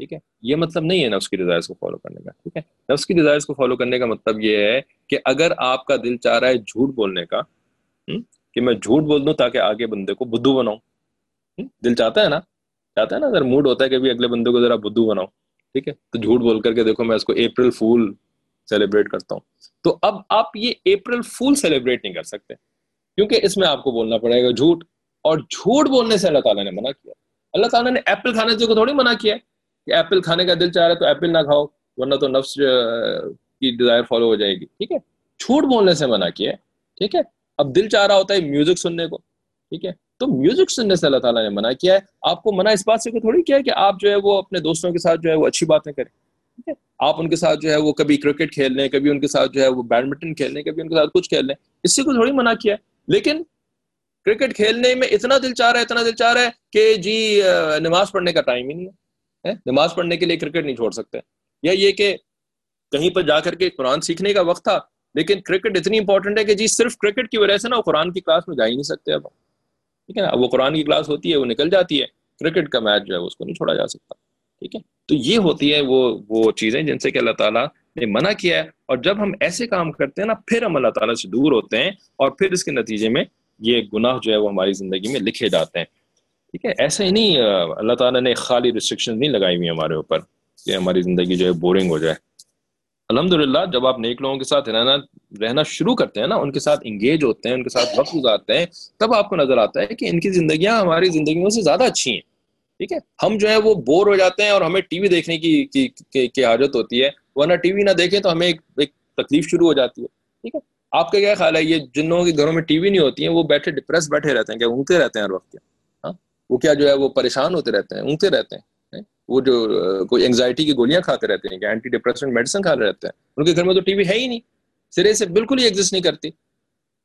ٹھیک ہے؟ یہ مطلب نہیں ہے نفس کی ڈیزائرس کو فالو کرنے کا، ٹھیک ہے؟ نفس کی ڈیزائرس کو فالو کرنے کا مطلب یہ ہے کہ اگر آپ کا دل چاہ رہا ہے جھوٹ بولنے کا کہ میں جھوٹ بول دوں تاکہ آگے بندے کو بدھو بناؤں۔ دل چاہتا ہے نا؟ چاہتا ہے نا؟ اگر موڈ ہوتا ہے کہ بھی اگلے بندے کو ذرا بدھو بناؤ ٹھیک ہے؟ تو جھوٹ بول کر کے دیکھو میں اس کو اپریل فول سیلیبریٹ کرتا ہوں۔ تو اب آپ یہ اپریل فول سیلیبریٹ نہیں کر سکتے، کیونکہ اس میں آپ کو بولنا پڑے گا جھوٹ۔ اور جھوٹ بولنے سے اللہ تعالیٰ نے منع کیا۔ اللہ تعالیٰ نے ایپل کھانے سے کو تھوڑی منع کیا کہ ایپل کھانے کا دل چاہ رہا ہے تو ایپل نہ کھاؤ، ورنہ تو نفس کی ڈیزائر فالو ہو جائے گی۔ ٹھیک ہے؟ جھوٹ بولنے سے منع کیا۔ ہے ٹھیک ہے؟ اب دل چاہ رہا ہوتا ہے میوزک سننے کو۔ ٹھیک ہے؟ تو میوزک سننے سے اللہ تعالیٰ نے منع کیا ہے۔ آپ کو منع اس بات سے تھوڑی کیا ہے کہ آپ جو ہے وہ اپنے دوستوں کے ساتھ جو ہے وہ اچھی باتیں کریں۔ ٹھیک ہے؟ آپ ان کے ساتھ جو ہے وہ کبھی کرکٹ کھیل لیں، کبھی ان کے ساتھ جو ہے وہ بیڈمنٹن کھیل لیں، کبھی ان کے ساتھ کچھ کھیل لیں۔ اس سے کو تھوڑی منع کیا ہے۔ لیکن کرکٹ کھیلنے میں اتنا دل چاہ رہا ہے، اتنا دل چاہ رہا ہے کہ جی نماز پڑھنے کا ٹائم ہی نہیں ہے۔ نماز پڑھنے کے لیے کرکٹ نہیں چھوڑ سکتے۔ یا یہ کہ کہیں پر جا کر کے قرآن سیکھنے کا وقت تھا، لیکن کرکٹ اتنی امپورٹنٹ ہے کہ جی صرف کرکٹ کی وجہ سے نا وہ قرآن کی کلاس میں جا ہی نہیں سکتے اب۔ ٹھیک ہے نا؟ وہ قرآن کی کلاس ہوتی ہے، وہ نکل جاتی ہے۔ کرکٹ کا میچ جو ہے اس کو نہیں چھوڑا جا سکتا۔ ٹھیک ہے؟ تو یہ ہوتی ہے وہ وہ چیزیں جن سے کہ اللہ تعالیٰ نے منع کیا ہے۔ اور جب ہم ایسے کام کرتے ہیں نا، پھر ہم اللہ تعالیٰ سے دور ہوتے ہیں اور پھر اس کے نتیجے میں یہ گناہ جو ہے وہ ہماری زندگی میں لکھے جاتے ہیں۔ ٹھیک ہے ایسا ہی نہیں، اللہ تعالیٰ نے خالی ریسٹرکشن نہیں لگائی ہوئی ہمارے اوپر کہ ہماری زندگی جو ہے بورنگ ہو جائے۔ الحمد للہ جب آپ نیک لوگوں کے ساتھ رہنا رہنا شروع کرتے ہیں نا، ان کے ساتھ انگیج ہوتے ہیں، ان کے ساتھ وقت گزارتے ہیں، تب آپ کو نظر آتا ہے کہ ان کی زندگیاں ہماری زندگیوں سے زیادہ اچھی ہیں۔ ٹھیک ہے، ہم جو ہے وہ بور ہو جاتے ہیں اور ہمیں ٹی وی دیکھنے کی کی حاجت ہوتی ہے۔ ورنہ ٹی وی نہ دیکھیں تو ہمیں ایک تکلیف شروع ہو جاتی ہے۔ ٹھیک ہے آپ کا کیا خیال ہے؟ یہ جن لوگوں کے گھروں میں ٹی وی نہیں ہوتی ہیں، وہ بیٹھے ڈپریس بیٹھے رہتے ہیں، کیا اونگتے رہتے ہیں ہر وقت؟ ہاں؟ وہ کیا جو ہے وہ پریشان ہوتے رہتے ہیں، اونگتے رہتے ہیں وہ جو کوئی انگزائٹی کی گولیاں کھاتے رہتے ہیں کہ اینٹی ڈپریسنٹ میڈیسن کھا رہتے ہیں، ان کے گھر میں تو ٹی وی ہے ہی نہیں، سرے سے بالکل ہی ایگزسٹ نہیں کرتی۔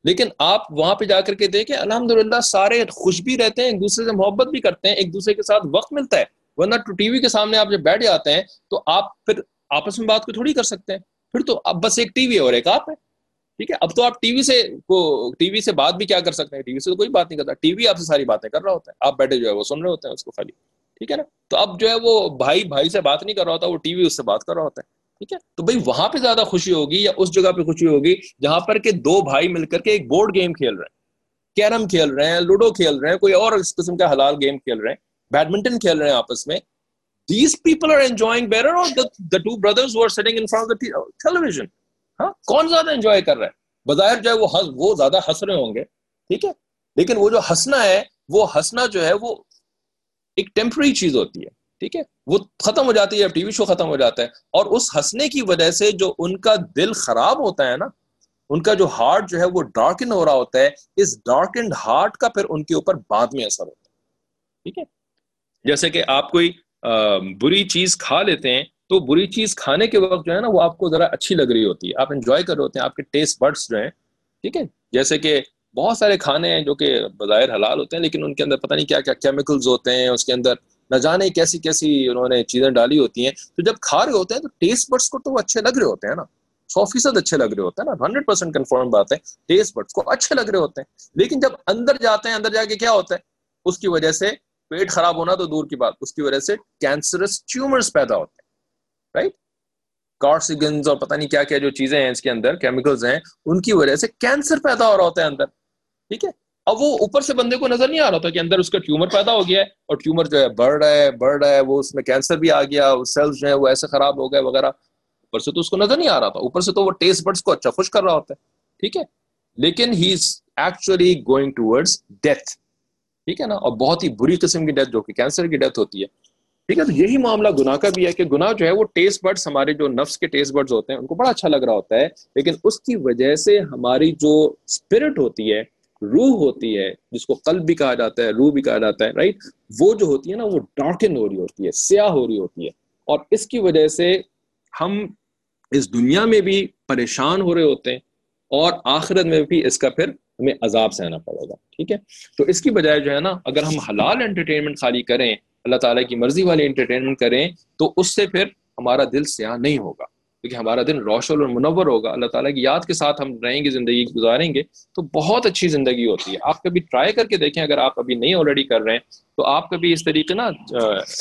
لیکن آپ وہاں پہ جا کر کے دیکھیں الحمد للہ سارے خوش بھی رہتے ہیں، ایک دوسرے سے محبت بھی کرتے ہیں، ایک دوسرے کے ساتھ وقت ملتا ہے۔ ورنہ ٹی وی کے سامنے آپ جب بیٹھ جاتے ہیں، تو آپ پھر آپس میں بات کو تھوڑی کر سکتے ہیں۔ پھر تو اب بس ایک ٹی وی اور ایک آپ ہے ٹھیک ہے؟ اب تو آپ ٹی وی سے کو ٹی وی سے بات بھی کیا کر سکتے ہیں؟ ٹی وی سے تو کوئی بات نہیں کرتا۔ ٹی وی آپ سے ساری باتیں کر رہا ہوتا ہے۔ آپ بیٹھے جو ہے وہ سن رہے ہوتے ہیں اس کو خالی۔ ٹھیک ہے نا؟ تو اب جو ہے وہ بھائی بھائی سے بات نہیں کر رہا ہوتا، وہ ٹی وی اس سے بات کر رہا ہوتا ہے۔ ٹھیک ہے؟ تو بھائی وہاں پہ زیادہ خوشی ہوگی یا اس جگہ پہ خوشی ہوگی جہاں پر کہ دو بھائی مل کر کے ایک بورڈ گیم کھیل رہے ہیں۔ کیرم کھیل رہے ہیں، لوڈو کھیل رہے ہیں، کوئی اور اس قسم کا حلال گیم کھیل رہے ہیں۔ بیڈمنٹن کھیل رہے ہیں آپس میں۔ These people are enjoying better اور the two brothers who are sitting in front of the television. ہاں کون زیادہ انجوائے کر رہا ہے؟ بظاہر جو ہے وہ وہ زیادہ ہنس رہے ہوں گے، ٹھیک ہے؟ لیکن وہ جو ہنسنا ہے، وہ ہنسنا جو ہے، وہ ایک ٹیمپرری چیز ہوتی ہے، ٹھیک ہے؟ وہ ختم ہو جاتی ہے ٹی وی شو ختم ہو جاتا ہے۔ اور اس ہنسنے کی وجہ سے جو ان کا دل خراب ہوتا ہے نا، ان کا جو ہارٹ جو ہے وہ ڈارکن ہو رہا ہوتا ہے، اس ڈارک ہارٹ کا پھر ان کے اوپر بعد میں اثر ہوتا ہے، ٹھیک ہے؟ جیسے کہ آپ کوئی بری چیز کھا لیتے ہیں تو بری چیز کھانے کے وقت جو ہے نا وہ آپ کو ذرا اچھی لگ رہی ہوتی ہے۔ آپ انجوائے کر رہے ہوتے ہیں، آپ کے ٹیسٹ برڈس جو ہیں، ٹھیک ہے؟ جیسے کہ بہت سارے کھانے ہیں جو کہ بظاہر حلال ہوتے ہیں، لیکن ان کے اندر پتہ نہیں کیا کیا کیمیکلز ہوتے ہیں، اس کے اندر نہ جانے کیسی کیسی انہوں نے چیزیں ڈالی ہوتی ہیں۔ تو جب کھا رہے ہوتے ہیں تو ٹیسٹ بڈس کو تو وہ اچھے لگ رہے ہوتے ہیں نا۔ سو فیصد اچھے لگ رہے ہوتے ہیں نا۔ ہنڈریڈ پرسینٹ کنفرم بات ہے۔ ٹیسٹ بڈس کو اچھے لگ رہے ہوتے ہیں۔ لیکن جب اندر جاتے ہیں، اندر جا کے کیا ہوتا ہے؟ اس کی وجہ سے پیٹ خراب ہونا تو دور کی بات، اس کی وجہ سے کینسرس ٹیومرز پیدا ہوتے ہیں۔ رائٹ کارسیگنز اور پتہ نہیں کیا کیا جو چیزیں ہیں اس کے اندر کیمیکلز ہیں، ان کی وجہ سے کینسر پیدا ہو رہا ہوتا ہے اندر۔ ٹھیک ہے؟ اب وہ اوپر سے بندے کو نظر نہیں آ رہا تھا کہ اندر اس کا ٹیومر پیدا ہو گیا ہے اور ٹیومر جو ہے بڑھ رہا ہے، بڑھ رہا ہے، وہ اس میں کینسر بھی آ گیا سیلس جو ہے وہ ایسے خراب ہو گئے وغیرہ۔ اوپر سے تو اس کو نظر نہیں آ رہا تھا۔ اوپر سے تو وہ ٹیسٹ بڈس کو اچھا خوش کر رہا ہوتا ہے۔ ٹھیک ہے؟ لیکن he is actually going towards death ٹھیک ہے نا؟ اور بہت ہی بری قسم کی ڈیتھ جو کہ کینسر کی ڈیتھ ہوتی ہے۔ ٹھیک ہے، تو یہی معاملہ گناہ کا بھی ہے کہ گناہ جو ہے وہ ٹیسٹ برڈس ہمارے جو نفس کے ٹیسٹ برڈز ہوتے ہیں، ان کو بڑا اچھا لگ رہا ہوتا ہے۔ لیکن اس کی وجہ سے ہماری جو اسپرٹ ہوتی ہے، روح ہوتی ہے، جس کو قلب بھی کہا جاتا ہے، روح بھی کہا جاتا ہے رائٹ وہ جو ہوتی ہے نا، وہ ڈارکن ہو رہی ہوتی ہے، سیاہ ہو رہی ہوتی ہے۔ اور اس کی وجہ سے ہم اس دنیا میں بھی پریشان ہو رہے ہوتے ہیں اور آخرت میں بھی اس کا پھر ہمیں عذاب سہنا پڑے گا۔ ٹھیک ہے؟ تو اس کی بجائے جو ہے نا، اگر ہم حلال انٹرٹینمنٹ خالی کریں اللہ تعالیٰ کی مرضی والی انٹرٹینمنٹ کریں تو اس سے پھر ہمارا دل سیاہ نہیں ہوگا۔ کیونکہ ہمارا دن روشن اور منور ہوگا۔ اللہ تعالیٰ کی یاد کے ساتھ ہم رہیں گے، زندگی گزاریں گے تو بہت اچھی زندگی ہوتی ہے۔ آپ کبھی ٹرائی کر کے دیکھیں، اگر آپ ابھی نہیں آلریڈی کر رہے ہیں تو آپ کبھی اس طریقے نا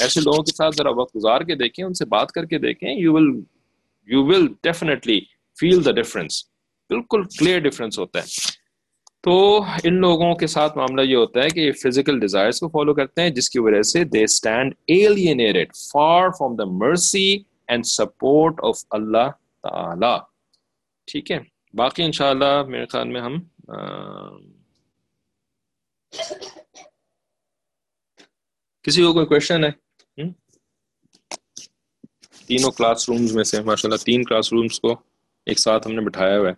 ایسے لوگوں کے ساتھ ذرا وقت گزار کے دیکھیں، ان سے بات کر کے دیکھیں۔ You will you will definitely feel the difference بالکل کلیئر ڈفرینس ہوتا ہے۔ تو ان لوگوں کے ساتھ معاملہ یہ ہوتا ہے کہ یہ فزیکل ڈیزائرس کو فالو کرتے ہیں، جس کی وجہ سے they stand alienated for from the mercy and support of اللہ تعالی۔ ٹھیک ہے۔ باقی انشاءاللہ میرے خیال میں ہم کسی کو کوئی کوشچن ہے؟ تینوں کلاس رومز میں سے ماشاء اللہ تین کلاس رومز کو ایک ساتھ ہم نے بٹھایا ہوا ہے۔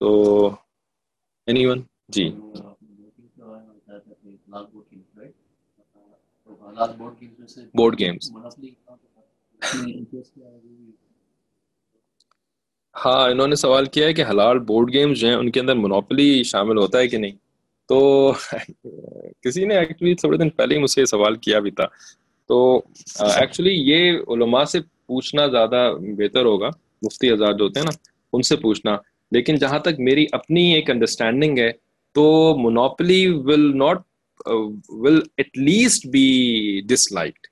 تو اینی ون جی بورڈ گیمس ہاں انہوں نے سوال کیا ہے کہ حلال بورڈ گیمز جو ہیں، ان کے اندر منوپلی شامل ہوتا ہے کہ نہیں؟ تو کسی نے ایکچولی تھوڑے دن پہلے ہی مجھ سے یہ سوال کیا بھی تھا۔ تو ایکچولی یہ علماء سے پوچھنا زیادہ بہتر ہوگا۔ مفتی آزاد جو ہوتے ہیں نا، ان سے پوچھنا۔ لیکن جہاں تک میری اپنی ایک انڈرسٹینڈنگ ہے، تو Monopoly will not will at least be disliked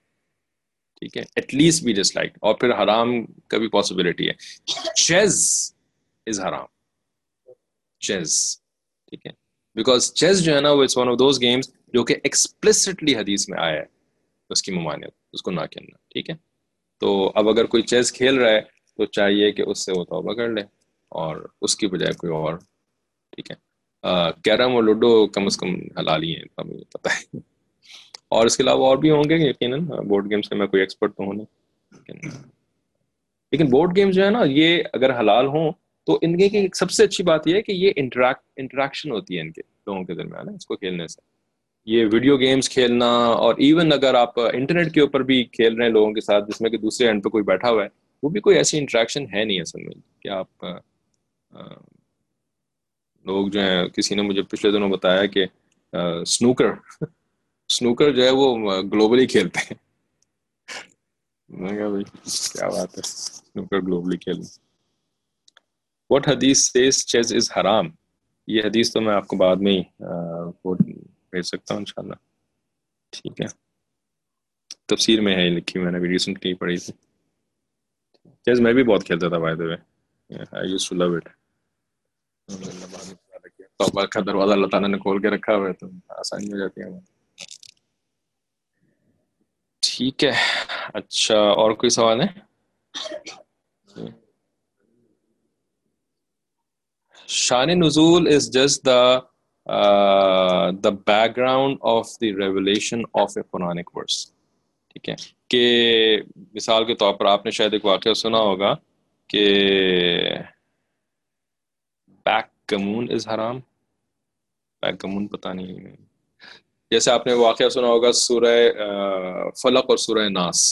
ٹھیک ہے؟ ایٹ لیسٹ بھی ڈس لائک اور پھر حرام کا بھی پاسبلٹی ہے۔ چیز از حرام. چیز ٹھیک ہے؟ بیکاز چیز جو ہے نا، وہ it's one of those games جو کہ ایکسپلسٹلی حدیث میں آیا ہے۔ اس کی ممانعت، اس کو نہ کھیلنا ٹھیک ہے؟ تو اب اگر کوئی چیز کھیل رہا ہے، تو چاہیے کہ اس سے وہ توبہ کر لے۔ اور اس کی بجائے کوئی اور، ٹھیک ہے۔ کیرم اور لوڈو کم از کم حلال ہی ہیں پتہ۔ ہے اور اس کے علاوہ اور بھی ہوں گے یقیناً۔ بورڈ گیمس میں کوئی ایکسپرٹ تو ہوں نہیں، لیکن بورڈ گیمس جو ہے نا، یہ اگر حلال ہوں تو ان کی سب سے اچھی بات یہ ہے کہ یہ انٹریکشن ہوتی ہے ان کے لوگوں کے درمیان، اس کو کھیلنے سے۔ یہ ویڈیو گیمس کھیلنا اور ایون اگر آپ انٹرنیٹ کے اوپر بھی کھیل رہے ہیں لوگوں کے ساتھ، جس میں کہ دوسرے اینڈ پہ کوئی بیٹھا ہوا ہے، وہ بھی کوئی ایسی انٹریکشن ہے نہیں اصل میں کہ آپ لوگ جو ہیں، کسی نے مجھے پچھلے دنوں بتایا کہ سنوکر سنوکر جو ہے وہ گلوبلی کھیلتے ہیں۔ میں کہا بھائی، کیا بات ہے؟ سنوکر گلوبلی کھیلنا واٹ حدیث سیز چیز از حرام یہ حدیث تو میں آپ کو بعد میں ہی بھیج سکتا ہوں انشاءاللہ۔ ٹھیک ہے۔ تفسیر میں ہے لکھی میں نے بھی ریسنٹلی پڑھی تھی۔ چیز میں بھی بہت کھیلتا تھا by the way I used to love it توبہ کا دروازہ اللہ تعالیٰ نے کھول کے رکھا ہوا ہے تو آسانی ہو جاتی ہے ٹھیک ہے۔ اچھا اور کوئی سوال ہے؟ شان نزول is just the the background of the revelation of a Quranic verse ٹھیک ہے۔ کہ مثال کے طور پر آپ نے شاید ایک واقعہ سنا ہوگا کہ بیک از حرام پیک گمون پتہ نہیں جیسے آپ نے واقعہ سنا ہوگا سورہ فلق اور سورہ ناس۔